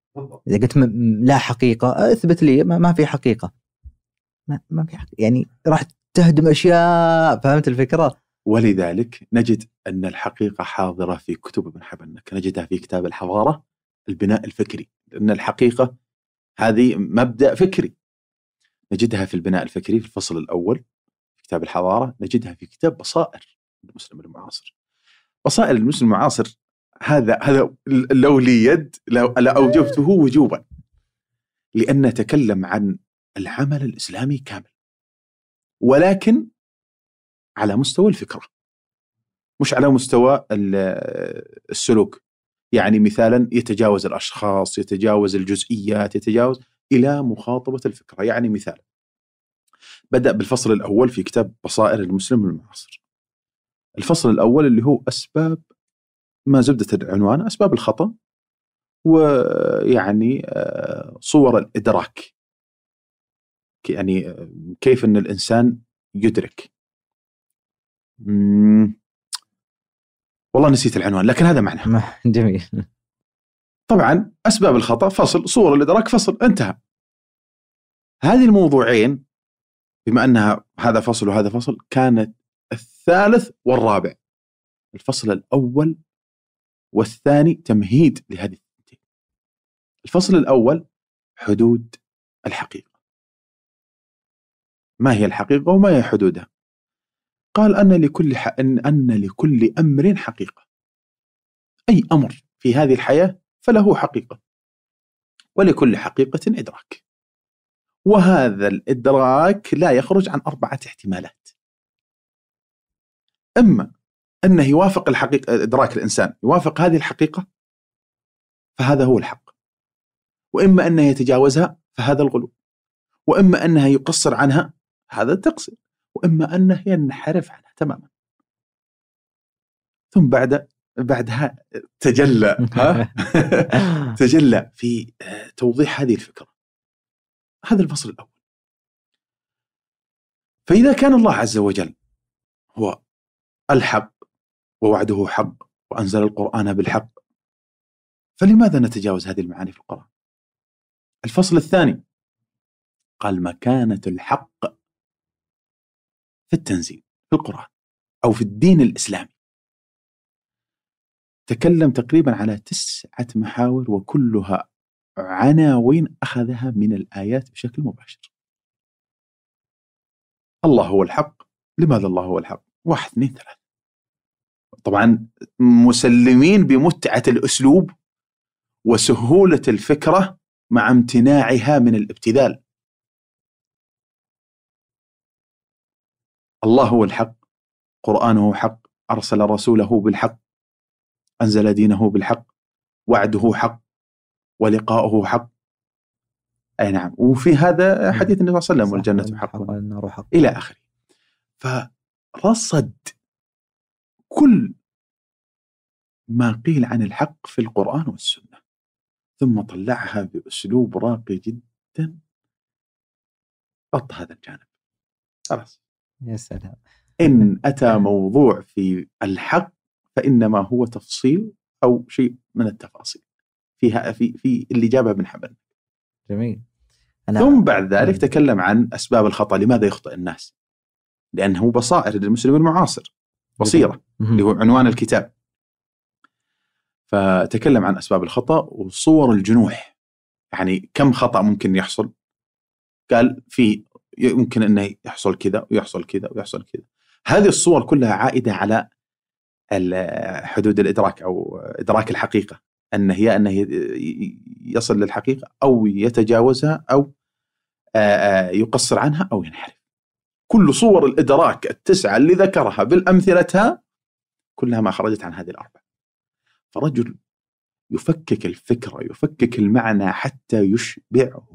إذا قلت لا حقيقة أثبت لي ما, في حقيقة ما, ما في حقيقة. يعني راح تهدم أشياء فهمت الفكرة؟ ولذلك نجد أن الحقيقة حاضرة في كتب ابن حبنك نجدها في كتاب الحضارة البناء الفكري لأن الحقيقة هذه مبدأ فكري نجدها في البناء الفكري في الفصل الأول في كتاب الحضارة نجدها في كتاب بصائر المسلم المعاصر بصائر المسلم المعاصر هذا هذا لو لي يد لاوجبته وجوبا. لأن نتكلم عن العمل الإسلامي كامل. ولكن على مستوى الفكرة. مش على مستوى السلوك. يعني مثالا يتجاوز الأشخاص يتجاوز الجزئيات يتجاوز إلى مخاطبة الفكرة. يعني مثال. بدأ بالفصل الأول في كتاب بصائر المسلم المعاصر. الفصل الأول اللي هو أسباب ما زبدة العنوان أسباب الخطأ ويعني آه، صور الإدراك. يعني آه، كيف إن الإنسان يدرك. والله نسيت العنوان لكن هذا معنى. جميل. طبعا أسباب الخطأ فصل صور الإدراك فصل انتهى. هذه الموضوعين بما أنها هذا فصل وهذا فصل كانت الثالث والرابع. الفصل الأول والثاني تمهيد لهذه الثنتين. الفصل الأول حدود الحقيقة. ما هي الحقيقة وما هي حدودها؟ قال أن لكل ح... إن أن لكل أمر حقيقة. أي أمر في هذه الحياة فله حقيقة. ولكل حقيقة إدراك. وهذا الإدراك لا يخرج عن أربعة احتمالات. أما أنه يوافق الحقيقة إدراك الإنسان. يوافق هذه الحقيقة فهذا هو الحق. وإما انه يتجاوزها فهذا الغلو. وإما أنها يقصر عنها هذا التقصير. وإما أنه ينحرف عنها تماما. ثم بعد بعدها تجلى ها؟ <laughs> تجلى في توضيح هذه الفكرة. هذا الفصل الأول. فإذا كان الله عز وجل هو الحق ووعده حق وأنزل القرآن بالحق. فلماذا نتجاوز هذه المعاني في القرآن؟ الفصل الثاني. قال مكانة الحق في التنزيل في القرآن أو في الدين الإسلامي. تكلم تقريبا على تسعة محاور وكلها عناوين أخذها من الآيات بشكل مباشر. الله هو الحق. لماذا الله هو الحق؟ واحد اثنين ثلاثة. طبعا مسلمين بمتعة الأسلوب وسهولة الفكرة مع امتناعها من الابتذال. الله هو الحق، قرآنه حق، أرسل رسوله بالحق، أنزل دينه بالحق، وعده حق، ولقاؤه حق. أي نعم، وفي هذا حديث النبي صلى الله عليه وسلم والجنة حق والنار حق إلى آخره. فرصد كل ما قيل عن الحق في القرآن والسنة ثم طلعها بأسلوب راقي جدا غطى هذا الجانب. خلاص. يا سلام. إن أتى موضوع في الحق فإنما هو تفصيل أو شيء من التفاصيل. فيها في في اللي جابها من حبل. جميل. أنا ثم بعد ذلك م. تكلم عن أسباب الخطأ لماذا يخطئ الناس؟ لأنه بصائر للمسلم المعاصر. بصيرة اللي هو عنوان الكتاب. فتكلم عن أسباب الخطأ وصور الجنوح. يعني كم خطأ ممكن يحصل؟ قال في يمكن إنه يحصل كذا ويحصل كذا ويحصل كذا. هذه الصور كلها عائدة على حدود الإدراك أو إدراك الحقيقة. انه هي انه يصل للحقيقة أو يتجاوزها أو يقصر عنها أو ينحرف. كل صور الإدراك التسعة اللي ذكرها بالأمثلتها كلها ما خرجت عن هذه الأربعة. فرجل يفكك الفكرة يفكك المعنى حتى يشبعه.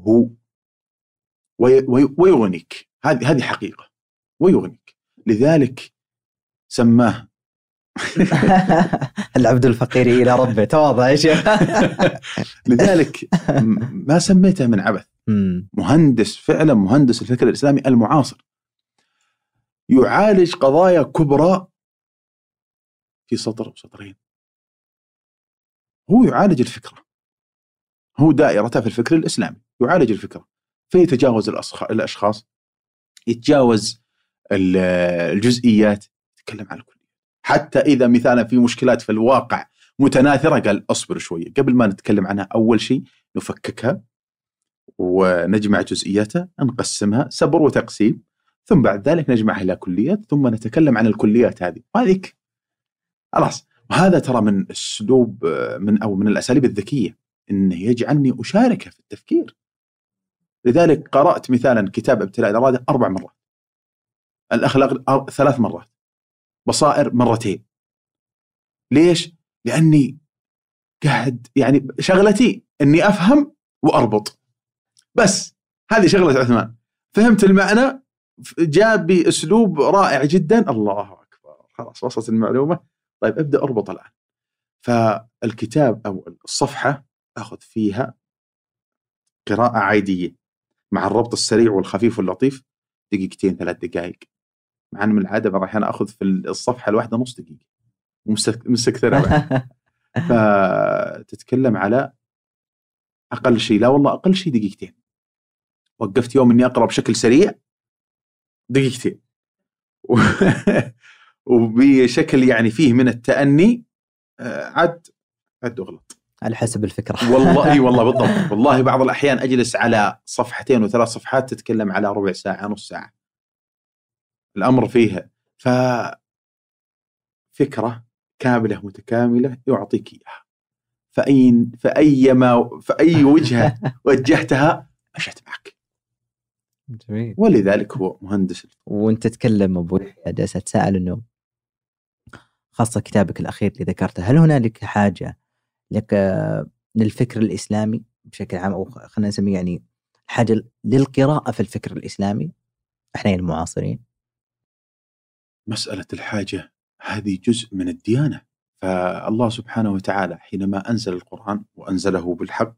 ويغنيك. هذه هذه حقيقة. ويغنيك. لذلك سماه. <laughs> العبد الفقير إلى ربه. تواضع يا شيخ. <laughs> لذلك ما سميته من عبث. مهندس فعلا مهندس الفكر الإسلامي المعاصر. يعالج قضايا كبرى في سطر أو سطرين. هو يعالج الفكرة. هو دائرته في الفكر الإسلامي يعالج الفكرة. فيتجاوز الأشخاص يتجاوز الجزئيات يتكلم عن الكليات حتى إذا مثلا في مشكلات في الواقع متناثرة قال أصبر شوية. قبل ما نتكلم عنها أول شيء نفككها ونجمع جزئياتها نقسمها سبر وتقسيم. ثم بعد ذلك نجمعها إلى كليات ثم نتكلم عن الكليات هذه. وهذيك خلاص. وهذا ترى من اسلوب من أو من الأساليب الذكية انه يجعلني اشاركه في التفكير. لذلك قرأت مثالا كتاب ابتلاء الاراده أربع مرات. الأخلاق ثلاث مرات. بصائر مرتين. ليش؟ لأني قاعد يعني شغلتي إني أفهم وأربط. بس هذه شغلة عثمان. فهمت المعنى؟ جاء بأسلوب رائع جدا. الله أكبر. خلاص وصلت المعلومة. طيب ابدأ اربط الآن. فالكتاب أو الصفحة أخذ فيها قراءة عادية مع الربط السريع والخفيف واللطيف. دقيقتين ثلاث دقائق. مع ان من العادة بعض الأحيان أخذ في الصفحة الواحدة نص دقيقة. مستكثرها <laughs> فتتكلم على أقل شيء. لا والله أقل شيء دقيقتين. وقفت يوم إني أقرأ بشكل سريع. دقيقتين <laughs> وبشكل يعني فيه من التأني آه، عد عد أغلط. على حسب الفكرة. والله إي والله <laughs> بالضبط. والله بعض الأحيان أجلس على صفحتين وثلاث صفحات تتكلم على ربع ساعة نص ساعة. الأمر فيها. ف فكرة كاملة متكاملة يعطيك إياها. فأي فايما فأي وجهة <laughs> وجهتها مشت معك. جميل. ولذلك هو مهندس وانت تتكلم أبو يحيى جالس اتساءل إنه خاصة كتابك الأخير اللي ذكرته هل هنالك حاجة لك للفكر الإسلامي بشكل عام؟ أو خلينا نسميه يعني حاجة للقراءة في الفكر الإسلامي؟ إحنا المعاصرين. مسألة الحاجة هذه جزء من الديانة. فالله سبحانه وتعالى حينما أنزل القرآن وأنزله بالحق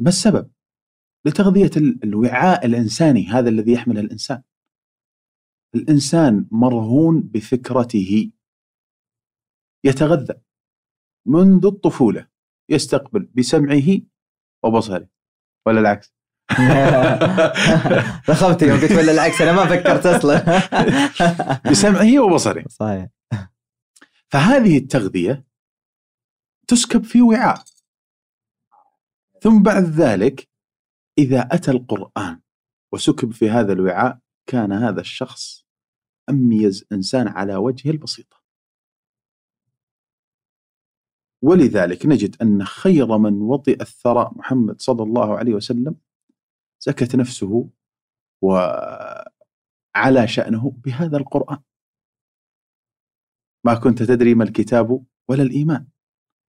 ما السبب؟ لتغذية الوعاء الإنساني هذا الذي يحمل الإنسان. الإنسان مرهون بفكرته. يتغذى منذ الطفولة. يستقبل بسمعه وبصره. ولا العكس. <laughs> رخبت يوم قلت ولا العكس أنا ما فكرت أصلا. <laughs> بسمعه وبصره. صحيح. فهذه التغذية تسكب في وعاء. ثم بعد ذلك إذا أتى القرآن وسكب في هذا الوعاء كان هذا الشخص أميز إنسان على وجه البسيطة. ولذلك نجد أن خير من وطئ الثرى محمد صلى الله عليه وسلم زكت نفسه وعلى شأنه بهذا القرآن. ما كنت تدري ما الكتاب ولا الإيمان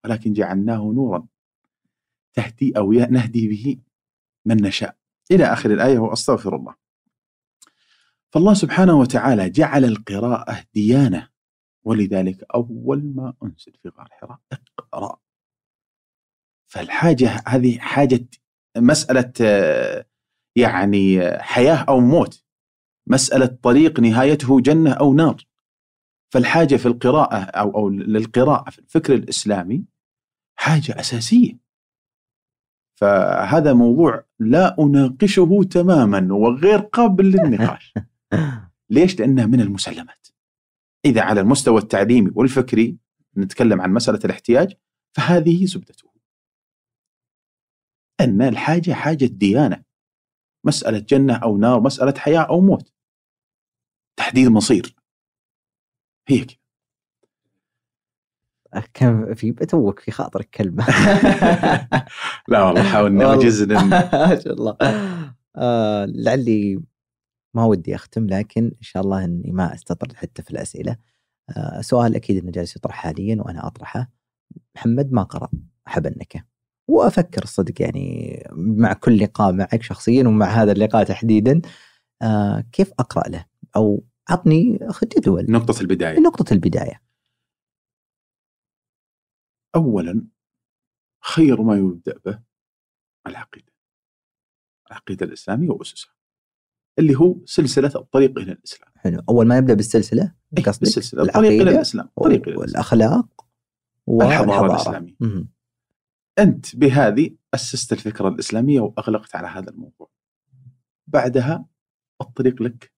ولكن جعلناه نورا تهدي أو نهدي به. من نشاء. إلى آخر الآية وأستغفر الله. فالله سبحانه وتعالى جعل القراءة ديانة. ولذلك أول ما أنزل في غار حراء اقرأ. فالحاجة هذه حاجة مسألة يعني حياة أو موت. مسألة طريق نهايته جنة أو نار. فالحاجة في القراءة أو أو للقراءة في الفكر الإسلامي حاجة أساسية. فهذا موضوع لا أناقشه تماما وغير قابل للنقاش. <laughs> ليش؟ لأنه من المسلمات. إذا على المستوى التعليمي والفكري نتكلم عن مسألة الاحتياج فهذه زبدته. أن الحاجة حاجة ديانة. مسألة جنة أو نار مسألة حياة أو موت. تحديد مصير. هي كذا كان في بتوك في خاطرك كلمة. <laughs> لا والله حاول إني اجز <laughs> ما شاء الله. آه لعلي ما ودي أختم لكن إن شاء الله إني ما أستطرد حتى في الأسئلة. آه سؤال أكيد إنه جالس يطرح حاليا وأنا أطرحه. محمد ما قرا حبنكه وأفكر الصدق يعني مع كل لقاء معك شخصيا ومع هذا اللقاء تحديدا آه كيف أقرأ له؟ أو عطني جدول نقطة البداية. نقطة البداية. أولا خير ما يبدأ به العقيدة العقيدة الإسلامية وأسسها اللي هو سلسلة الطريق إلى الإسلام. حلو. أول ما يبدأ بالسلسلة؟ إيه بالسلسلة الطريق إلى الإسلام الطريق إلى الإسلام. والأخلاق والحضارة. الإسلامية. أنت بهذه أسست الفكرة الإسلامية وأغلقت على هذا الموضوع. بعدها الطريق لك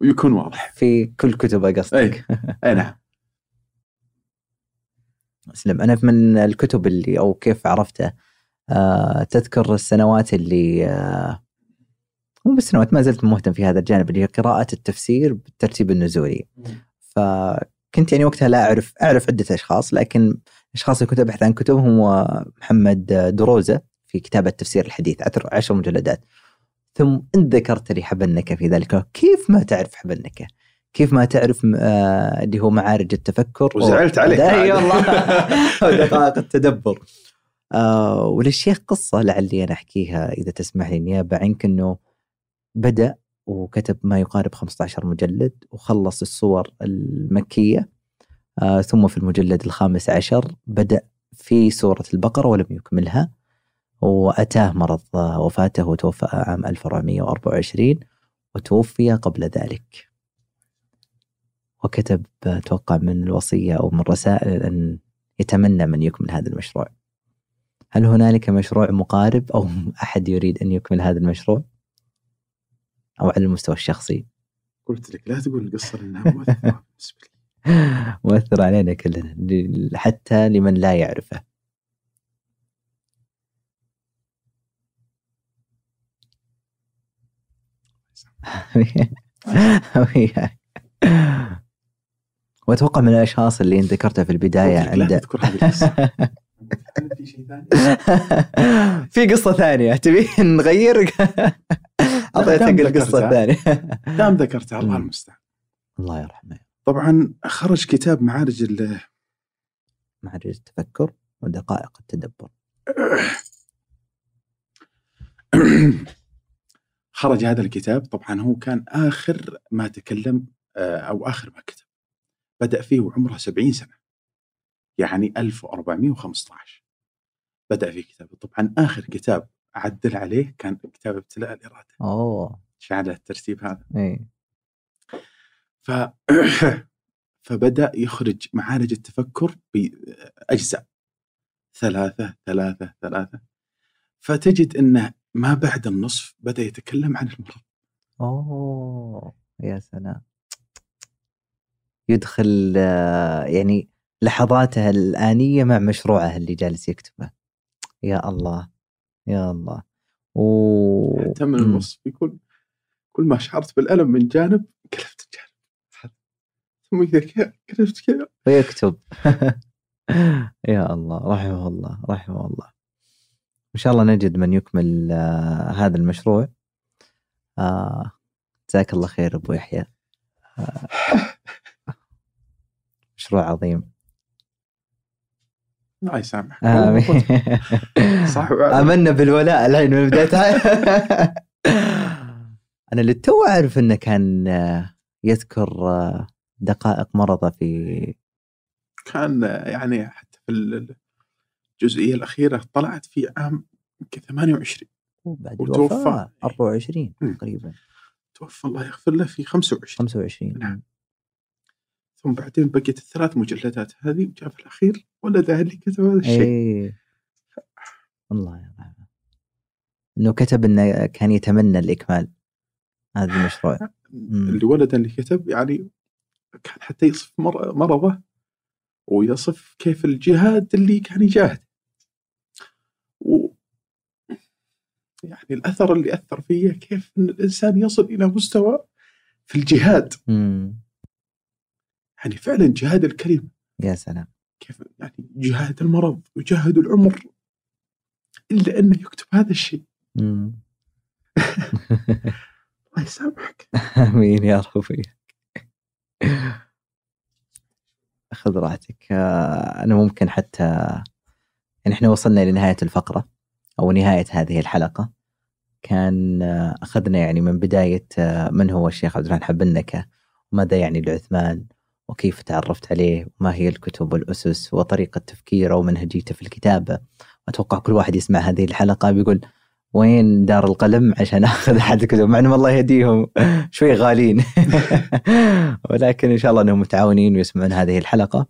ويكون واضح. في كل كتب قصدك. اي اي نعم. <laughs> أسلم أنا من الكتب اللي أو كيف عرفته آه تذكر السنوات اللي آه مو بالسنوات ما زلت مهتم في هذا الجانب اللي هي قراءة التفسير بالترتيب النزولي. فكنت يعني وقتها لا أعرف أعرف عدة أشخاص لكن الاشخاص اللي كنت ابحث عن كتبهم هو محمد دروزة في كتابه تفسير الحديث عشر مجلدات ثم إن ذكرت لي حبنكه في ذلك كيف ما تعرف حبنكه؟ كيف ما تعرف آه اللي هو معارج التفكر؟ وزعلت عليك اي <laughs> <laughs> والله دقائق التدبر. آه وللشيخ قصة لعلي أنا أحكيها إذا تسمح لي نيابه عنك إنه بدأ وكتب ما يقارب 15 مجلد وخلص الصور المكية آه ثم في المجلد الخامس عشر بدأ في سورة البقرة ولم يكملها وأتاه مرض وفاته وتوفى عام 1424 وتوفي قبل ذلك. وكتب أتوقع من الوصية أو من رسائل أن يتمنى من يكمل هذا المشروع. هل هنالك مشروع مقارب أو أحد يريد أن يكمل هذا المشروع؟ أو على المستوى الشخصي؟ قلت لك لا تقول القصة لأنها مؤثرة. <laughs> بالنسبة لي مؤثر علينا كلنا حتى لمن لا يعرفه. <laughs> <laughs> وأتوقع من الأشخاص اللي أنت ذكرتها في البداية عنده <laughs> في قصة ثانية تبي نغير؟ <laughs> أعطيتك القصة الثانية. دام ذكرتها الله المستعان. الله يرحمه. طبعا خرج كتاب معارج ال معارج التفكر ودقائق التدبر. خرج هذا الكتاب طبعا هو كان آخر ما تكلم آه، أو آخر ما كتب. بدأ فيه وعمره 70 سنة. يعني 1415 بدأ في كتابة. طبعا آخر كتاب عدل عليه كان كتاب ابتلاء الإرادة. أوه. شعل الترتيب هذا. إيه. ف <coughs> فبدأ يخرج معالج التفكر بأجزاء. ثلاثة ثلاثة ثلاثة. فتجد أنه ما بعد النصف بدأ يتكلم عن المرض. أوه. يا سلام. يدخل آه، يعني لحظاته الآنية مع مشروعه اللي جالس يكتبه. يا الله يا الله. و... حتى من النصف يكون كل ما شعرت بالألم من جانب كلفت الجانب. ثم إذا كلفت كذا ويكتب. <laughs> يا الله رحمه الله رحمه الله. إن شاء الله نجد من يكمل آه هذا المشروع. آه جزاك الله خير أبو يحيى. آه. <laughs> مشروع عظيم. الله يسامحك. آمين. <laughs> صح آمنا بالولاء الحين من بداية. <laughs> أنا للتو أعرف أنه كان يذكر دقائق مرضى في كان يعني حتى في الجزئية الأخيرة طلعت في عام يمكن 28 بعد وتوفى. 24 تقريبا. توفى الله يغفر له في 25 25 نعم. ثم بعدين بقيت الثلاث مجلدات هذه وجاء في الأخير ولده اللي كتب هذا الشيء. إيه. الله يرحمه إنه كتب إنه كان يتمنى الإكمال. هذا المشروع اللي ولده اللي كتب يعني كان حتى يصف مرضه ويصف كيف الجهاد اللي كان يجاهد. و يعني الأثر اللي أثر فيه كيف إن الإنسان يصل إلى مستوى في الجهاد. مم. يعني فعلا جهاد الكلمة. يا سلام. كيف يعني جهاد المرض وجهاد العمر. إلا أنه يكتب هذا الشيء. <laughs> الله يسامحك. آمين يا ربي خذ راحتك. آه، أنا ممكن حتى يعني إحنا وصلنا لنهايه الفقرة أو نهاية هذه الحلقة. كان آه، أخذنا يعني من بداية آه، من هو الشيخ عبد الرحمن حبنكه وماذا يعني لعثمان؟ وكيف تعرفت عليه وما هي الكتب والأسس وطريقة تفكيره ومنهجيته في الكتابة أتوقع كل واحد يسمع هذه الحلقة بيقول وين دار القلم عشان أخذ أحد الكتب مع إنهم الله يهديهم <laughs> شوي غاليين <laughs> ولكن إن شاء الله إنهم متعاونين ويسمعون هذه الحلقة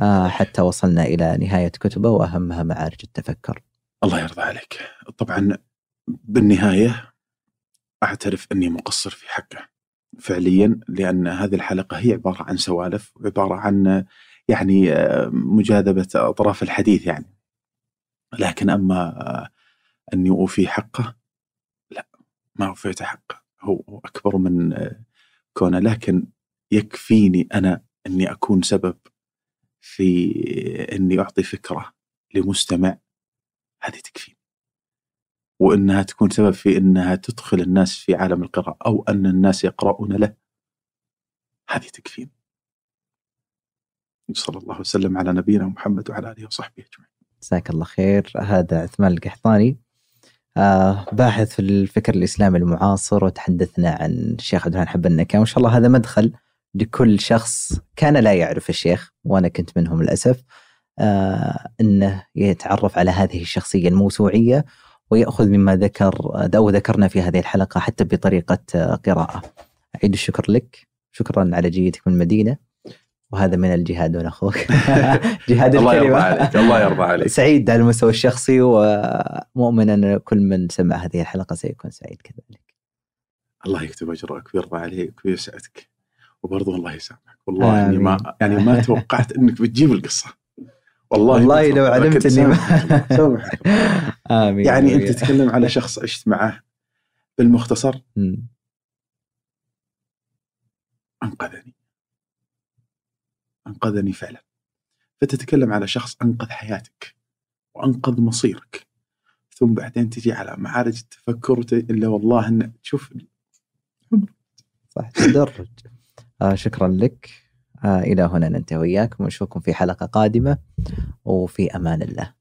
آه، حتى وصلنا إلى نهاية كتبه وأهمها معارج التفكر. الله يرضى عليك. طبعا بالنهاية أعترف أني مقصر في حقه. فعليا لأن هذه الحلقة هي عبارة عن سوالف وعباره عن يعني مجاذبة أطراف الحديث يعني. لكن أما أني أوفي حقه لا ما أوفيت حقه. هو أكبر من كونه. لكن يكفيني أنا أني أكون سبب في أني أعطي فكرة لمستمع هذه تكفيني. وإنها تكون سبب في إنها تدخل الناس في عالم القراءة أو أن الناس يقرؤون له. هذه تكفينا. صلى الله وسلم على نبينا محمد وعلى آله وصحبه أجمعين. جزاك الله خير. هذا عثمان القحطاني. آه باحث في الفكر الإسلامي المعاصر وتحدثنا عن الشيخ عبد الرحمن حب النكا. وإن شاء الله هذا مدخل لكل شخص كان لا يعرف الشيخ وأنا كنت منهم للأسف. آه إنه يتعرف على هذه الشخصية الموسوعية. ويأخذ مما ذكر أو ذكرنا في هذه الحلقة حتى بطريقة قراءة. أعيد الشكر لك، شكرا على جيتك من المدينة. وهذا من الجهاد من أخوك. <laughs> جهاد الله يرضى عليك الله يرضى عليك. سعيد على المستوى الشخصي ومؤمن أن كل من سمع هذه الحلقة سيكون سعيد كذلك. الله يكتب أجرك ويرضى عليك ويسعدك. وبرضه الله يسامحك. والله اني ما يعني ما توقعت إنك بتجيب القصة. والله والله لو علمت إني ما <laughs> <laughs> آمين يعني أنت تتكلم على شخص عشت معه بالمختصر؟ أنقذني. أنقذني فعلا. فتتكلم على شخص أنقذ حياتك وأنقذ مصيرك. ثم بعدين تجي على معارج التفكر إلا والله ان تشوف صح تدرج. آه شكرا لك. آه إلى هنا ننتهي وياكم ونشوفكم في حلقة قادمة وفي أمان الله.